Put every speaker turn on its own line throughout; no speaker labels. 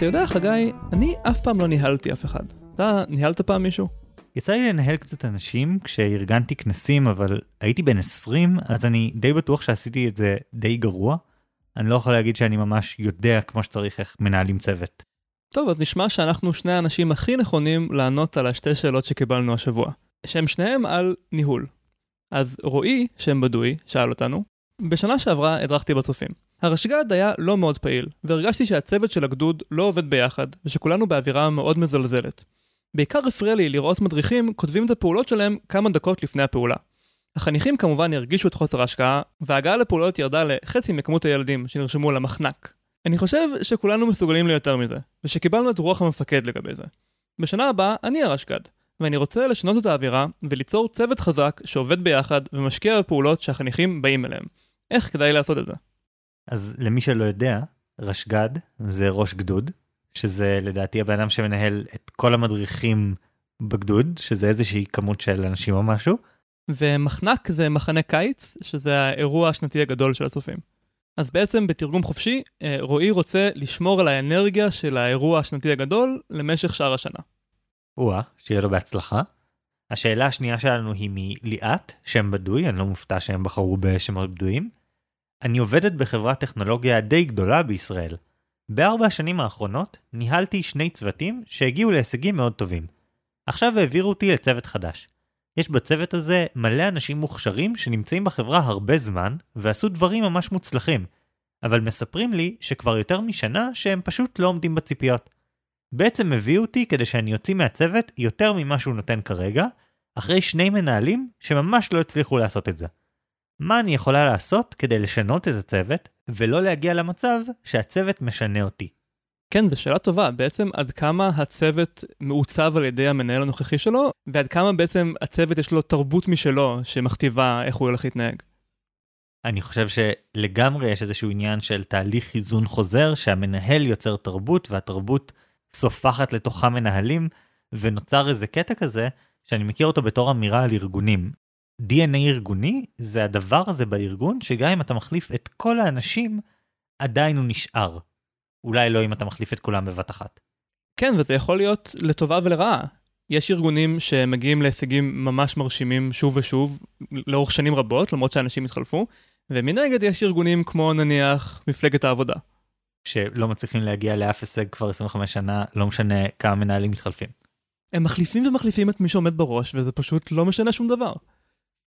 אתה יודע, חגי, אני אף פעם לא ניהלתי אף אחד. אתה ניהלת פעם מישהו?
יצא לי לנהל קצת אנשים כשארגנתי כנסים, אבל הייתי בן 20, אז אני די בטוח שעשיתי את זה די גרוע. אני לא יכול להגיד שאני ממש יודע כמו שצריך איך מנהלים צוות.
טוב, אז נשמע שאנחנו שני האנשים הכי נכונים לענות על השתי שאלות שקיבלנו השבוע, שהם שניהם על ניהול. אז רועי, שם בדוי, שאל אותנו, בשנה שעברה הדרכתי בצופים. הרשג"ד היה לא מאוד פעיל, והרגשתי שהצוות של הגדוד לא עובד ביחד, ושכולנו באווירה מאוד מזלזלת. בעיקר הפריע לי לראות מדריכים כותבים את הפעולות שלהם כמה דקות לפני הפעולה. החניכים כמובן הרגישו את חוסר ההשקעה, וההגעה לפעולות ירדה לחצי מכמות הילדים שנרשמו למחנק. אני חושב שכולנו מסוגלים ליותר מזה, ושקיבלנו את רוח המפקד לגבי זה. בשנה הבאה אני הרשג"ד, ואני רוצה לשנות את האווירה וליצור צוות חזק שעובד ביחד ומשקיע בפעולות שהחניכים באים אליהם. איך כדאי לעשות את זה?
אז למי שלא יודע, רשג"ד זה ראש גדוד, שזה לדעתי הבן אדם שמנהל את כל המדריכים בגדוד, שזה איזושהי כמות של אנשים או משהו.
ומחנק זה מחנה קיץ, שזה האירוע השנתי הגדול של הצופים. אז בעצם בתרגום חופשי, אה, רועי רוצה לשמור על האנרגיה של האירוע השנתי הגדול למשך שאר השנה.
או-אה, שיהיה לו בהצלחה. השאלה השנייה שלנו היא מליאת, שם בדוי, אני לא מופתע שהם בחרו בשמות בדויים. אני עובדת בחברת טכנולוגיה די גדולה בישראל. בארבע השנים האחרונות ניהלתי שני צוותים שהגיעו להישגים מאוד טובים. עכשיו העבירו אותי לצוות חדש. יש בצוות הזה מלא אנשים מוכשרים שנמצאים בחברה הרבה זמן ועשו דברים ממש מוצלחים, אבל מספרים לי שכבר יותר משנה שהם פשוט לא עומדים בציפיות. בעצם הביאו אותי כדי שאני אוציא מהצוות יותר ממה שהוא נותן כרגע, אחרי שני מנהלים שממש לא הצליחו לעשות את זה. מה אני יכולה לעשות כדי לשנות את הצוות, ולא להגיע למצב שהצוות משנה אותי?
כן, זו שאלה טובה. בעצם עד כמה הצוות מעוצב על ידי המנהל הנוכחי שלו, ועד כמה בעצם הצוות יש לו תרבות משלו שמכתיבה איך הוא הולך להתנהג.
אני חושב שלגמרי יש איזשהו עניין של תהליך איזון חוזר, שהמנהל יוצר תרבות, והתרבות סופחת לתוכה מנהלים, ונוצר איזה קטע כזה, שאני מכיר אותו בתור אמירה על ארגונים. DNA ארגוני זה הדבר הזה בארגון, שגם אם אתה מחליף את כל האנשים, עדיין הוא נשאר. אולי לא אם אתה מחליף את כולם בבת אחת.
כן, וזה יכול להיות לטובה ולרעה. יש ארגונים שמגיעים להישגים ממש מרשימים שוב ושוב, לאורך שנים רבות, למרות שאנשים התחלפו, ומנגד יש ארגונים כמו נניח מפלגת העבודה.
שלא מצליחים להגיע לאף הישג כבר 25 שנה, לא משנה כמה מנהלים מתחלפים.
הם מחליפים ומחליפים את מי שעומד בראש, וזה פשוט לא משנה שום דבר.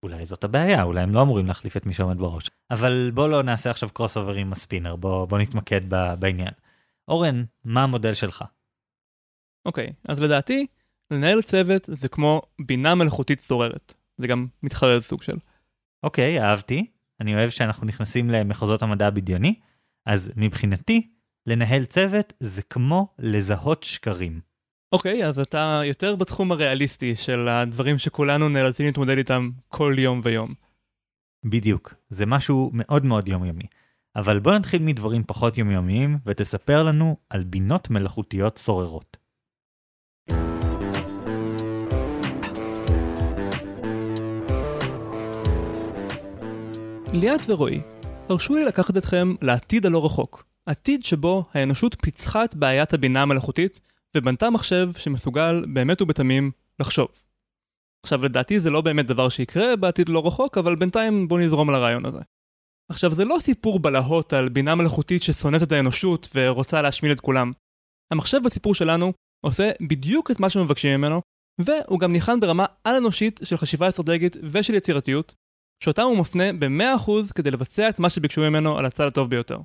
אולי זאת הבעיה, אולי הם לא אמורים להחליף את מי שעומד בראש. אבל בוא לא נעשה עכשיו crossover עם הספינר, בוא, בוא נתמקד ב, בעניין. אורן, מה המודל שלך?
אוקיי, אז לדעתי, לנהל צוות זה כמו בינה מלאכותית סוררת. זה גם מתחרז סוג של.
אוקיי, אהבתי. אני אוהב שאנחנו נכנסים למחוזות המדע הבדיוני. אז מבחינתי, לנהל צוות זה כמו לזהות שקרים.
אוקיי, okay, אז אתה יותר בתחום הריאליסטי של הדברים שכולנו נאלצים להתמודד איתם כל יום ויום.
בדיוק, זה משהו מאוד מאוד יומיומי. אבל בוא נתחיל מדברים פחות יומיומיים ותספר לנו על בינות מלאכותיות סוררות.
ליאת ורועי, הרשו לי לקחת אתכם לעתיד הלא רחוק. עתיד שבו האנושות פיצחה את בעיית הבינה המלאכותית ובנתה מחשב שמסוגל באמת ובתמים לחשוב. עכשיו לדעתי זה לא באמת דבר שיקרה בעתיד לא רחוק, אבל בינתיים בואו נזרום על הרעיון הזה. עכשיו זה לא סיפור בלהות על בינה מלאכותית ששונאת את האנושות ורוצה להשמיד את כולם. המחשב בסיפור שלנו עושה בדיוק את מה שמבקשים ממנו, והוא גם ניחן ברמה על-אנושית של חשיבה אסטרטגית ושל יצירתיות, שאותם הוא מפנה ב-100% כדי לבצע את מה שביקשו ממנו על הצד הטוב ביותר.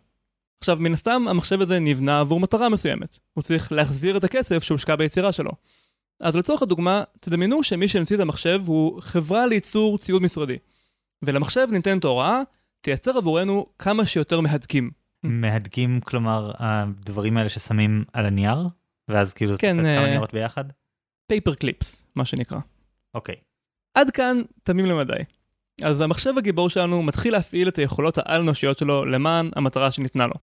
עכשיו, מן הסתם, המחשב הזה נבנה עבור מטרה מסוימת. הוא צריך להחזיר את הכסף שהושקע ביצירה שלו. אז לצורך הדוגמה, תדמיינו שמי שהמציא את המחשב הוא חברה לייצור ציוד משרדי. ולמחשב ניתנת הוראה, תייצר עבורנו כמה שיותר מהדקים.
מהדקים, כלומר, הדברים האלה ששמים על הנייר? ואז כאילו כן, תופס כמה אה, ניירות ביחד?
פייפר קליפס, מה שנקרא.
אוקיי.
עד כאן, תמים למדי. אז המחשב הגיבור שלנו מתחיל להפעיל את היכולות העל-אנושיות שלו למען המטרה שניתנה לו.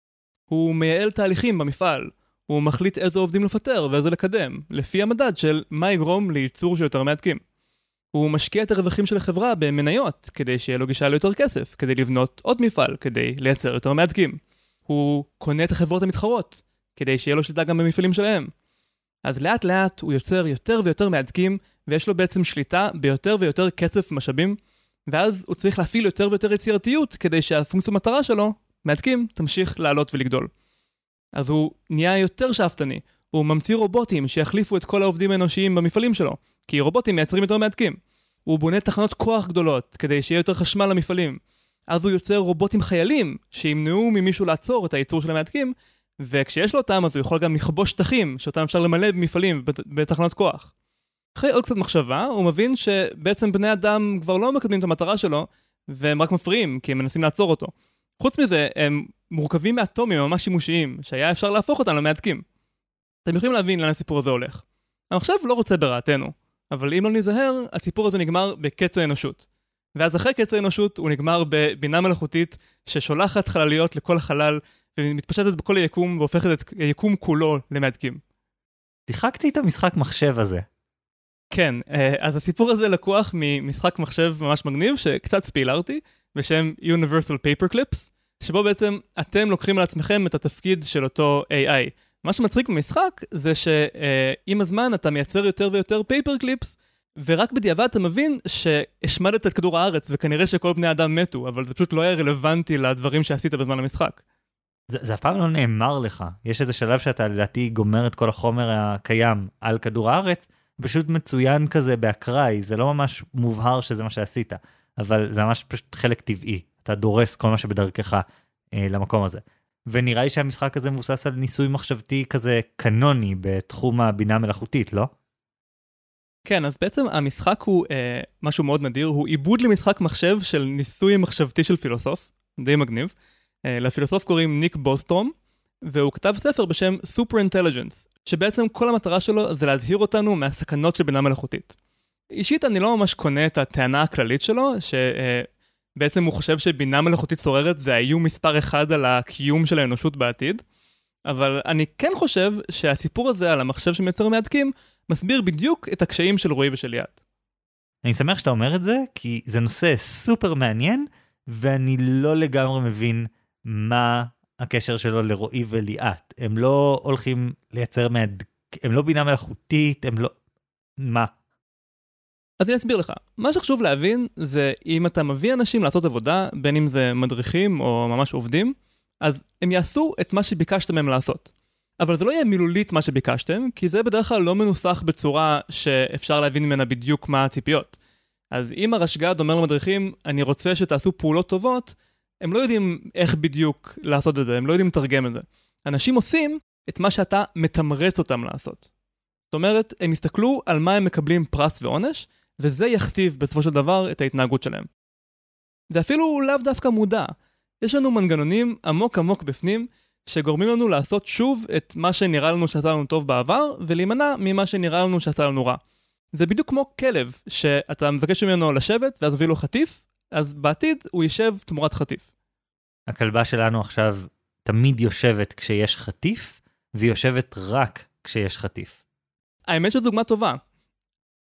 הוא מייעל תהליכים במפעל, הוא מחליט איזה עובדים לפטר ואיזה לקדם, לפי המדד של מה יגרום לייצור של יותר מהדקים. הוא משקיע את הרווחים של החברה במניות, כדי שיהיה לו גישה ליותר כסף, כדי לבנות עוד מפעל, כדי לייצר יותר מהדקים. הוא קונה את החברות המתחרות, כדי שיהיה לו שליטה גם במפעלים שלהם. אז לאט לאט הוא יוצר יותר ויותר מהדקים, ויש לו בעצם שליטה ביותר ויותר כסף ומשאבים, ואז הוא צריך להפעיל יותר ויותר יצירתיות כדי שהפונקציה מטרה שלו, מהדקים, תמשיך לעלות ולגדול. אז הוא נהיה יותר שאפתני, הוא ממציא רובוטים שיחליפו את כל העובדים האנושיים במפעלים שלו, כי רובוטים מייצרים יותר מהדקים. הוא בונה תחנות כוח גדולות, כדי שיהיה יותר חשמל למפעלים. אז הוא יוצר רובוטים חיילים, שימנעו ממישהו לעצור את הייצור של המהדקים, וכשיש לו אותם אז הוא יכול גם לכבוש שטחים, שאותם אפשר למלא במפעלים, בתחנות כוח. אחרי עוד קצת מחשבה, הוא מבין שבעצם בני אדם כבר לא מקדמים את המטרה שלו, והם רק מפריעים, כי הם מנסים לעצור אותו. חוץ מזה, הם מורכבים מאטומים ממש שימושיים, שהיה אפשר להפוך אותם למהדקים. אתם יכולים להבין לאן הסיפור הזה הולך. המחשב לא רוצה ברעתנו, אבל אם לא ניזהר, הסיפור הזה נגמר בקץ האנושות. ואז אחרי קץ האנושות הוא נגמר בבינה מלאכותית ששולחת חלליות לכל החלל ומתפשטת בכל היקום והופכת את היקום כולו למהדקים.
שיחקתי את המשחק מחשב הזה.
כן, אה, אז הסיפור הזה לקוח ממשחק מחשב ממש מגניב שקצת ספילרתי בשם Universal Paperclips, שבו בעצם אתם לוקחים על עצמכם את התפקיד של אותו AI. מה שמצחיק במשחק זה שעם הזמן אתה מייצר יותר ויותר פייפר קליפס, ורק בדיעבד אתה מבין שהשמדת את כדור הארץ, וכנראה שכל בני אדם מתו, אבל זה פשוט לא היה רלוונטי לדברים שעשית בזמן המשחק.
זה, זה אף פעם לא נאמר לך, יש איזה שלב שאתה לדעתי גומר את כל החומר הקיים על כדור הארץ, פשוט מצוין כזה באקראי, זה לא ממש מובהר שזה מה שעשית, אבל זה ממש פשוט חלק טבעי, אתה דורס כל מה שבדרכך אה, למקום הזה. ונראה לי שהמשחק הזה מבוסס על ניסוי מחשבתי כזה קנוני בתחום הבינה מלאכותית, לא?
כן, אז בעצם המשחק הוא אה, משהו מאוד נדיר, הוא עיבוד למשחק מחשב של ניסוי מחשבתי של פילוסוף, די מגניב. אה, לפילוסוף קוראים ניק בוסטרום, והוא כתב ספר בשם Super Intelligence, שבעצם כל המטרה שלו זה להזהיר אותנו מהסכנות של בינה מלאכותית. אישית אני לא ממש קונה את הטענה הכללית שלו, ש... אה, בעצם הוא חושב שבינה מלאכותית סוררת זה האיום מספר אחד על הקיום של האנושות בעתיד. אבל אני כן חושב שהסיפור הזה על המחשב שמייצר מהדקים, מסביר בדיוק את הקשיים של רועי ושל יד.
אני שמח שאתה אומר את זה, כי זה נושא סופר מעניין, ואני לא לגמרי מבין מה הקשר שלו לרועי וליאת. הם לא הולכים לייצר מהדק... הם לא בינה מלאכותית, הם לא... מה?
אז אני אסביר לך. מה שחשוב להבין זה אם אתה מביא אנשים לעשות עבודה, בין אם זה מדריכים או ממש עובדים, אז הם יעשו את מה שביקשתם מהם לעשות. אבל זה לא יהיה מילולית מה שביקשתם, כי זה בדרך כלל לא מנוסח בצורה שאפשר להבין ממנה בדיוק מה הציפיות. אז אם הרשג"ד אומר למדריכים, אני רוצה שתעשו פעולות טובות, הם לא יודעים איך בדיוק לעשות את זה, הם לא יודעים לתרגם את זה. אנשים עושים את מה שאתה מתמרץ אותם לעשות. זאת אומרת, הם יסתכלו על מה הם מקבלים פרס ועונש, וזה יכתיב בסופו של דבר את ההתנהגות שלהם. זה אפילו לאו דווקא מודע. יש לנו מנגנונים עמוק עמוק בפנים, שגורמים לנו לעשות שוב את מה שנראה לנו שעשה לנו טוב בעבר, ולהימנע ממה שנראה לנו שעשה לנו רע. זה בדיוק כמו כלב, שאתה מבקש ממנו לשבת ואז מביא לו חטיף, אז בעתיד הוא יישב תמורת חטיף.
הכלבה שלנו עכשיו תמיד יושבת כשיש חטיף, והיא יושבת רק כשיש חטיף.
האמת שזו דוגמה טובה.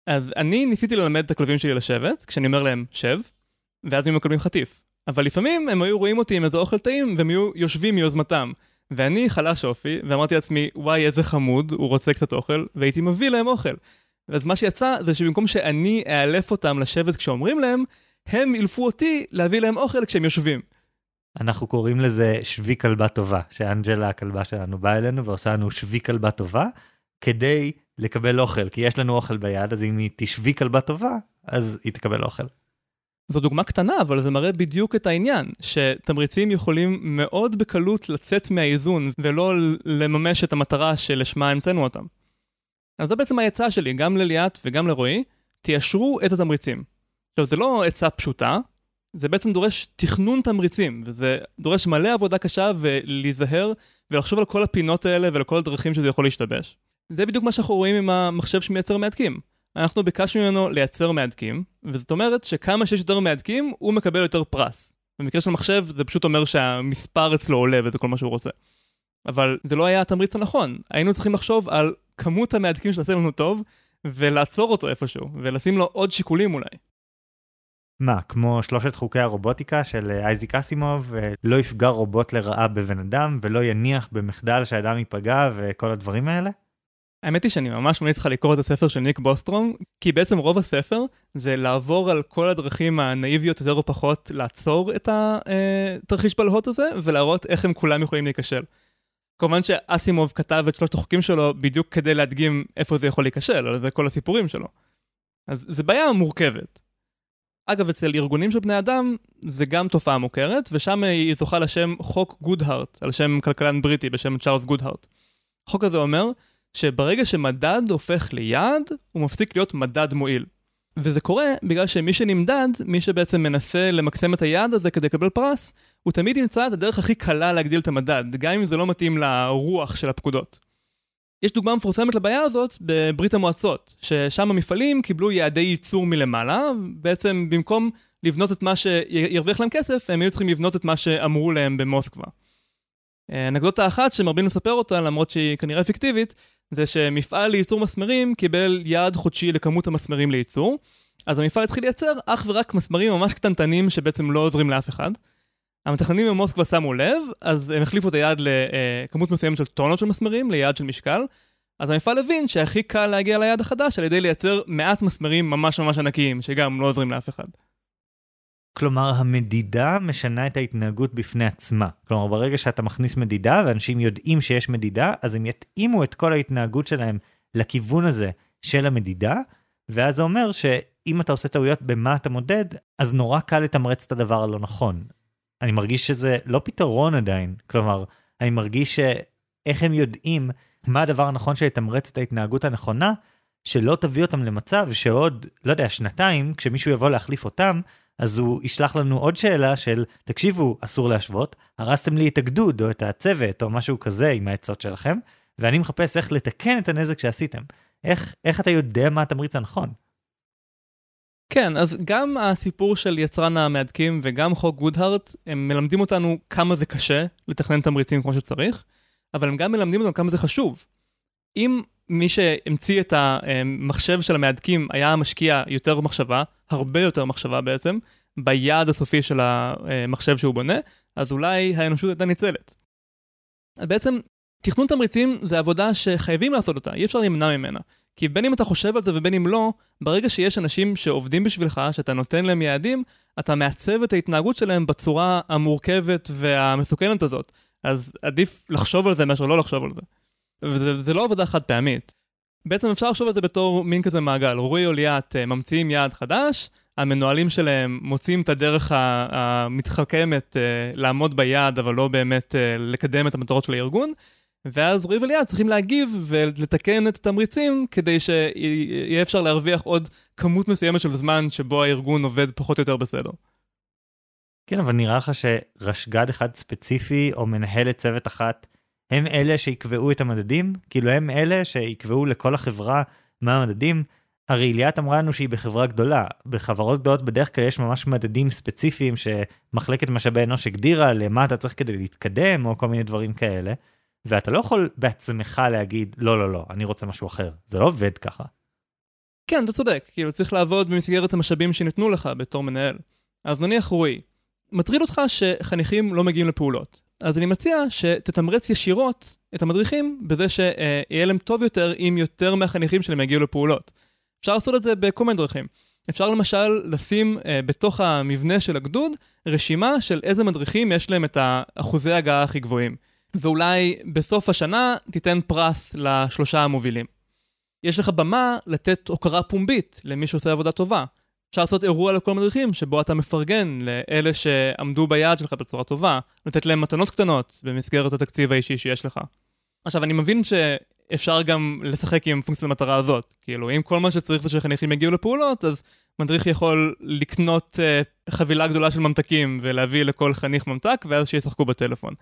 אז אני ניסיתי ללמד את הכלבים שלי לשבת, כשאני אומר להם שב, ואז הם מקבלים חטיף. אבל לפעמים הם היו רואים אותי עם איזה אוכל טעים, והם היו יושבים מיוזמתם. ואני חלש אופי, ואמרתי לעצמי, וואי איזה חמוד, הוא רוצה קצת אוכל, והייתי מביא להם אוכל. אז מה שיצא זה שבמקום שאני אאלף אותם לשבת כשאומרים להם, הם אילפו אותי להביא להם אוכל כשהם יושבים.
אנחנו קוראים לזה שבי כלבה טובה, שאנג'לה הכלבה שלנו באה אלינו ועושה לנו שבי כלבה טובה, כדי לקבל אוכל, כי יש לנו אוכל ביד, אז אם היא תשבי כלבה טובה, אז היא תקבל אוכל.
זו דוגמה קטנה, אבל זה מראה בדיוק את העניין, שתמריצים יכולים מאוד בקלות לצאת מהאיזון, ולא לממש את המטרה שלשמה המצאנו אותם. אז זו בעצם העצה שלי, גם לליאת וגם לרועי, תיישרו את התמריצים. עכשיו, זה לא עצה פשוטה, זה בעצם דורש תכנון תמריצים, וזה דורש מלא עבודה קשה ולהיזהר ולחשוב על כל הפינות האלה ולכל הדרכים שזה יכול להשתבש. זה בדיוק מה שאנחנו רואים עם המחשב שמייצר מהדקים. אנחנו ביקשנו ממנו לייצר מהדקים, וזאת אומרת שכמה שיש יותר מהדקים, הוא מקבל יותר פרס. במקרה של מחשב זה פשוט אומר שהמספר אצלו עולה וזה כל מה שהוא רוצה. אבל זה לא היה התמריץ הנכון, היינו צריכים לחשוב על כמות המהדקים שעושה לנו טוב, ולעצור אותו איפשהו, ולשים לו עוד שיקולים אולי.
מה, כמו שלושת חוקי הרובוטיקה של אה, אייזיק אסימוב, אה, לא יפגע רובוט לרעה בבן אדם ולא יניח במחדל שהאדם ייפגע וכל הדברים האלה?
האמת היא שאני ממש ממליץ לך לקרוא את הספר של ניק בוסטרום, כי בעצם רוב הספר זה לעבור על כל הדרכים הנאיביות יותר או פחות לעצור את התרחיש בלהות הזה, ולהראות איך הם כולם יכולים להיכשל. כמובן שאסימוב כתב את שלושת החוקים שלו בדיוק כדי להדגים איפה זה יכול להיכשל, על זה כל הסיפורים שלו. אז זה בעיה מורכבת. אגב, אצל ארגונים של בני אדם זה גם תופעה מוכרת, ושם היא זוכה לשם חוק גודהארט, על שם כלכלן בריטי בשם צ'ארלס גודהארט. החוק הזה אומר שברגע שמדד הופך ליעד, הוא מפסיק להיות מדד מועיל. וזה קורה בגלל שמי שנמדד, מי שבעצם מנסה למקסם את היעד הזה כדי לקבל פרס, הוא תמיד ימצא את הדרך הכי קלה להגדיל את המדד, גם אם זה לא מתאים לרוח של הפקודות. יש דוגמה מפורסמת לבעיה הזאת בברית המועצות, ששם המפעלים קיבלו יעדי ייצור מלמעלה, בעצם במקום לבנות את מה שירוויח להם כסף, הם היו צריכים לבנות את מה שאמרו להם במוסקבה. אנקדוטה אחת שמרבים לספר אותה, למרות שהיא כנראה אפקטיבית, זה שמפעל לייצור מסמרים קיבל יעד חודשי לכמות המסמרים לייצור, אז המפעל התחיל לייצר אך ורק מסמרים ממש קטנטנים שבעצם לא עוזרים לאף אחד. המתכננים במוסקבה שמו לב, אז הם החליפו את היעד לכמות מסוימת של טונות של מסמרים, ליעד של משקל. אז המפעל הבין שהכי קל להגיע ליעד החדש על ידי לייצר מעט מסמרים ממש ממש ענקיים, שגם לא עוזרים לאף אחד.
כלומר, המדידה משנה את ההתנהגות בפני עצמה. כלומר, ברגע שאתה מכניס מדידה ואנשים יודעים שיש מדידה, אז הם יתאימו את כל ההתנהגות שלהם לכיוון הזה של המדידה, ואז זה אומר שאם אתה עושה טעויות במה אתה מודד, אז נורא קל לתמרץ את הדבר הלא נכון. אני מרגיש שזה לא פתרון עדיין. כלומר, אני מרגיש שאיך הם יודעים מה הדבר הנכון שיתמרץ את ההתנהגות הנכונה, שלא תביא אותם למצב שעוד, לא יודע, שנתיים, כשמישהו יבוא להחליף אותם, אז הוא ישלח לנו עוד שאלה של, תקשיבו, אסור להשוות, הרסתם לי את הגדוד או את הצוות או משהו כזה עם העצות שלכם, ואני מחפש איך לתקן את הנזק שעשיתם. איך, איך אתה יודע מה התמריץ הנכון?
כן, אז גם הסיפור של יצרן המהדקים וגם חוק גודהארט, הם מלמדים אותנו כמה זה קשה לתכנן תמריצים כמו שצריך, אבל הם גם מלמדים אותנו כמה זה חשוב. אם מי שהמציא את המחשב של המהדקים היה משקיע יותר מחשבה, הרבה יותר מחשבה בעצם, ביעד הסופי של המחשב שהוא בונה, אז אולי האנושות הייתה ניצלת. בעצם, תכנון תמריצים זה עבודה שחייבים לעשות אותה, אי אפשר להימנע ממנה. כי בין אם אתה חושב על זה ובין אם לא, ברגע שיש אנשים שעובדים בשבילך, שאתה נותן להם יעדים, אתה מעצב את ההתנהגות שלהם בצורה המורכבת והמסוכנת הזאת. אז עדיף לחשוב על זה מאשר לא לחשוב על זה. וזה לא עבודה חד פעמית. בעצם אפשר לחשוב על זה בתור מין כזה מעגל. רועי או ליאת אה, ממציאים יעד חדש, המנוהלים שלהם מוצאים את הדרך המתחכמת אה, לעמוד ביעד, אבל לא באמת אה, לקדם את המטרות של הארגון. ואז רועי וליעד צריכים להגיב ולתקן את התמריצים כדי שיהיה אפשר להרוויח עוד כמות מסוימת של זמן שבו הארגון עובד פחות או יותר בסדר.
כן, אבל נראה לך שרשג"ד אחד ספציפי או מנהלת צוות אחת הם אלה שיקבעו את המדדים? כאילו הם אלה שיקבעו לכל החברה מה המדדים? הרי ליאת אמרה לנו שהיא בחברה גדולה. בחברות גדולות בדרך כלל יש ממש מדדים ספציפיים שמחלקת משאבי אנוש הגדירה למה אתה צריך כדי להתקדם או כל מיני דברים כאלה. ואתה לא יכול בעצמך להגיד לא לא לא אני רוצה משהו אחר זה לא עובד ככה.
כן אתה צודק כאילו צריך לעבוד במסגרת המשאבים שניתנו לך בתור מנהל. אז נניח רועי, מטריד אותך שחניכים לא מגיעים לפעולות. אז אני מציע שתתמרץ ישירות את המדריכים בזה שיהיה להם טוב יותר אם יותר מהחניכים שלהם יגיעו לפעולות. אפשר לעשות את זה בכל מיני דרכים. אפשר למשל לשים uh, בתוך המבנה של הגדוד רשימה של איזה מדריכים יש להם את אחוזי ההגעה הכי גבוהים. ואולי בסוף השנה תיתן פרס לשלושה המובילים. יש לך במה לתת הוקרה פומבית למי שעושה עבודה טובה. אפשר לעשות אירוע לכל המדריכים שבו אתה מפרגן לאלה שעמדו ביעד שלך בצורה טובה, לתת להם מתנות קטנות במסגרת התקציב האישי שיש לך. עכשיו, אני מבין שאפשר גם לשחק עם פונקציית המטרה הזאת. כאילו, אם כל מה שצריך זה שחניכים יגיעו לפעולות, אז מדריך יכול לקנות uh, חבילה גדולה של ממתקים ולהביא לכל חניך ממתק, ואז שישחקו בטלפון.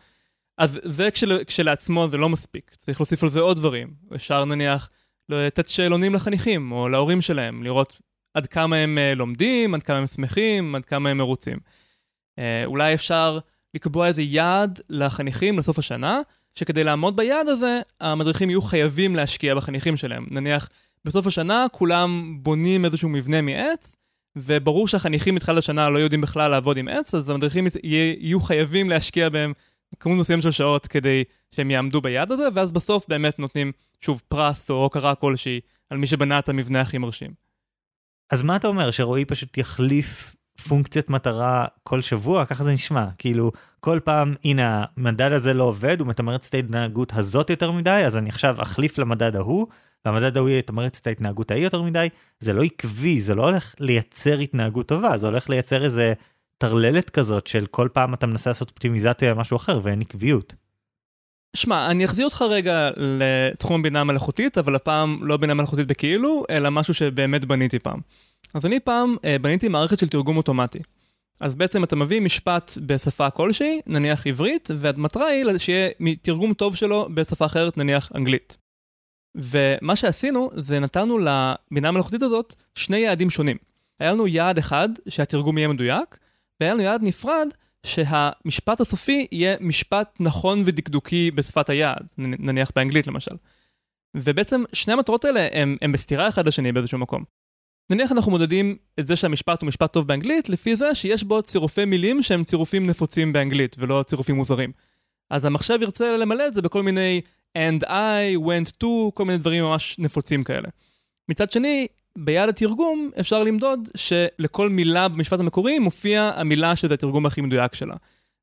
אז זה כשל, כשלעצמו זה לא מספיק, צריך להוסיף על זה עוד דברים. אפשר נניח לתת שאלונים לחניכים או להורים שלהם, לראות עד כמה הם uh, לומדים, עד כמה הם שמחים, עד כמה הם מרוצים. Uh, אולי אפשר לקבוע איזה יעד לחניכים לסוף השנה, שכדי לעמוד ביעד הזה, המדריכים יהיו חייבים להשקיע בחניכים שלהם. נניח, בסוף השנה כולם בונים איזשהו מבנה מעץ, וברור שהחניכים מתחילת השנה לא יודעים בכלל לעבוד עם עץ, אז המדריכים יהיו חייבים להשקיע בהם כמות מסוים של שעות כדי שהם יעמדו ביעד הזה, ואז בסוף באמת נותנים שוב פרס או הוקרה כלשהי על מי שבנה את המבנה הכי מרשים.
אז מה אתה אומר, שרועי פשוט יחליף פונקציית מטרה כל שבוע? ככה זה נשמע. כאילו, כל פעם, הנה, המדד הזה לא עובד, הוא מתמרץ את ההתנהגות הזאת יותר מדי, אז אני עכשיו אחליף למדד ההוא, והמדד ההוא יתמרץ את ההתנהגות ההיא יותר מדי. זה לא עקבי, זה לא הולך לייצר התנהגות טובה, זה הולך לייצר איזה טרללת כזאת של כל פעם אתה מנסה לעשות אופטימיזציה למשהו אחר ואין עקביות.
שמע, אני אחזיר אותך רגע לתחום בינה מלאכותית, אבל הפעם לא בינה מלאכותית בכאילו, אלא משהו שבאמת בניתי פעם. אז אני פעם אה, בניתי מערכת של תרגום אוטומטי. אז בעצם אתה מביא משפט בשפה כלשהי, נניח עברית, והמטרה היא שיהיה תרגום טוב שלו בשפה אחרת, נניח אנגלית. ומה שעשינו, זה נתנו לבינה המלאכותית הזאת שני יעדים שונים. היה לנו יעד אחד, שהתרגום יהיה מדויק, והיה לנו יעד נפרד, שהמשפט הסופי יהיה משפט נכון ודקדוקי בשפת היעד, נניח באנגלית למשל. ובעצם שני המטרות האלה הם, הם בסתירה אחד לשני באיזשהו מקום. נניח אנחנו מודדים את זה שהמשפט הוא משפט טוב באנגלית, לפי זה שיש בו צירופי מילים שהם צירופים נפוצים באנגלית, ולא צירופים מוזרים. אז המחשב ירצה למלא את זה בכל מיני and I went to, כל מיני דברים ממש נפוצים כאלה. מצד שני, ביד התרגום אפשר למדוד שלכל מילה במשפט המקורי מופיע המילה שזה התרגום הכי מדויק שלה.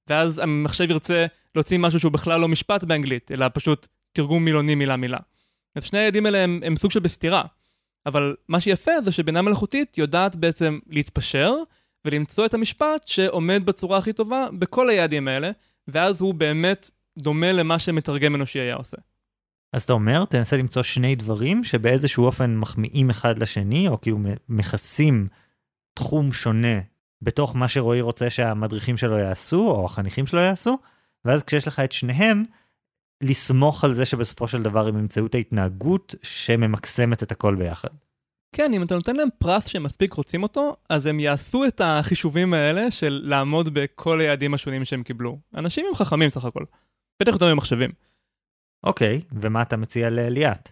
ואז המחשב ירצה להוציא משהו שהוא בכלל לא משפט באנגלית, אלא פשוט תרגום מילוני מילה מילה. אז שני היעדים האלה הם, הם סוג של בסתירה. אבל מה שיפה זה שבינה מלאכותית יודעת בעצם להתפשר ולמצוא את המשפט שעומד בצורה הכי טובה בכל היעדים האלה, ואז הוא באמת דומה למה שמתרגם אנושי היה עושה.
אז אתה אומר, תנסה למצוא שני דברים שבאיזשהו אופן מחמיאים אחד לשני, או כאילו מכסים תחום שונה בתוך מה שרועי רוצה שהמדריכים שלו יעשו, או החניכים שלו יעשו, ואז כשיש לך את שניהם, לסמוך על זה שבסופו של דבר הם ימצאו את ההתנהגות שממקסמת את הכל ביחד.
כן, אם אתה נותן להם פרס שהם מספיק רוצים אותו, אז הם יעשו את החישובים האלה של לעמוד בכל היעדים השונים שהם קיבלו. אנשים הם חכמים סך הכל. בטח יותר ממחשבים.
אוקיי, ומה אתה מציע לליאת?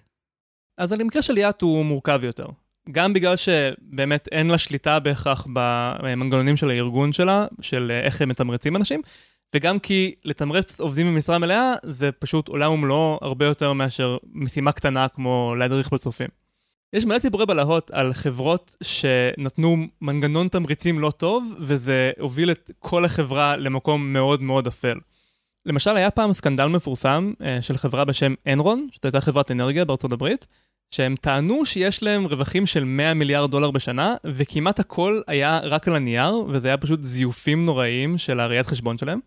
אז המקרה של ליאת הוא מורכב יותר. גם בגלל שבאמת אין לה שליטה בהכרח במנגנונים של הארגון שלה, של איך הם מתמרצים אנשים, וגם כי לתמרץ עובדים במשרה מלאה זה פשוט עולם ומלואו הרבה יותר מאשר משימה קטנה כמו להדריך בצופים. יש מלא סיפורי בלהות על חברות שנתנו מנגנון תמריצים לא טוב, וזה הוביל את כל החברה למקום מאוד מאוד אפל. למשל, היה פעם סקנדל מפורסם uh, של חברה בשם אנרון, שזו הייתה חברת אנרגיה בארצות הברית, שהם טענו שיש להם רווחים של 100 מיליארד דולר בשנה, וכמעט הכל היה רק על הנייר, וזה היה פשוט זיופים נוראיים של הראיית חשבון שלהם.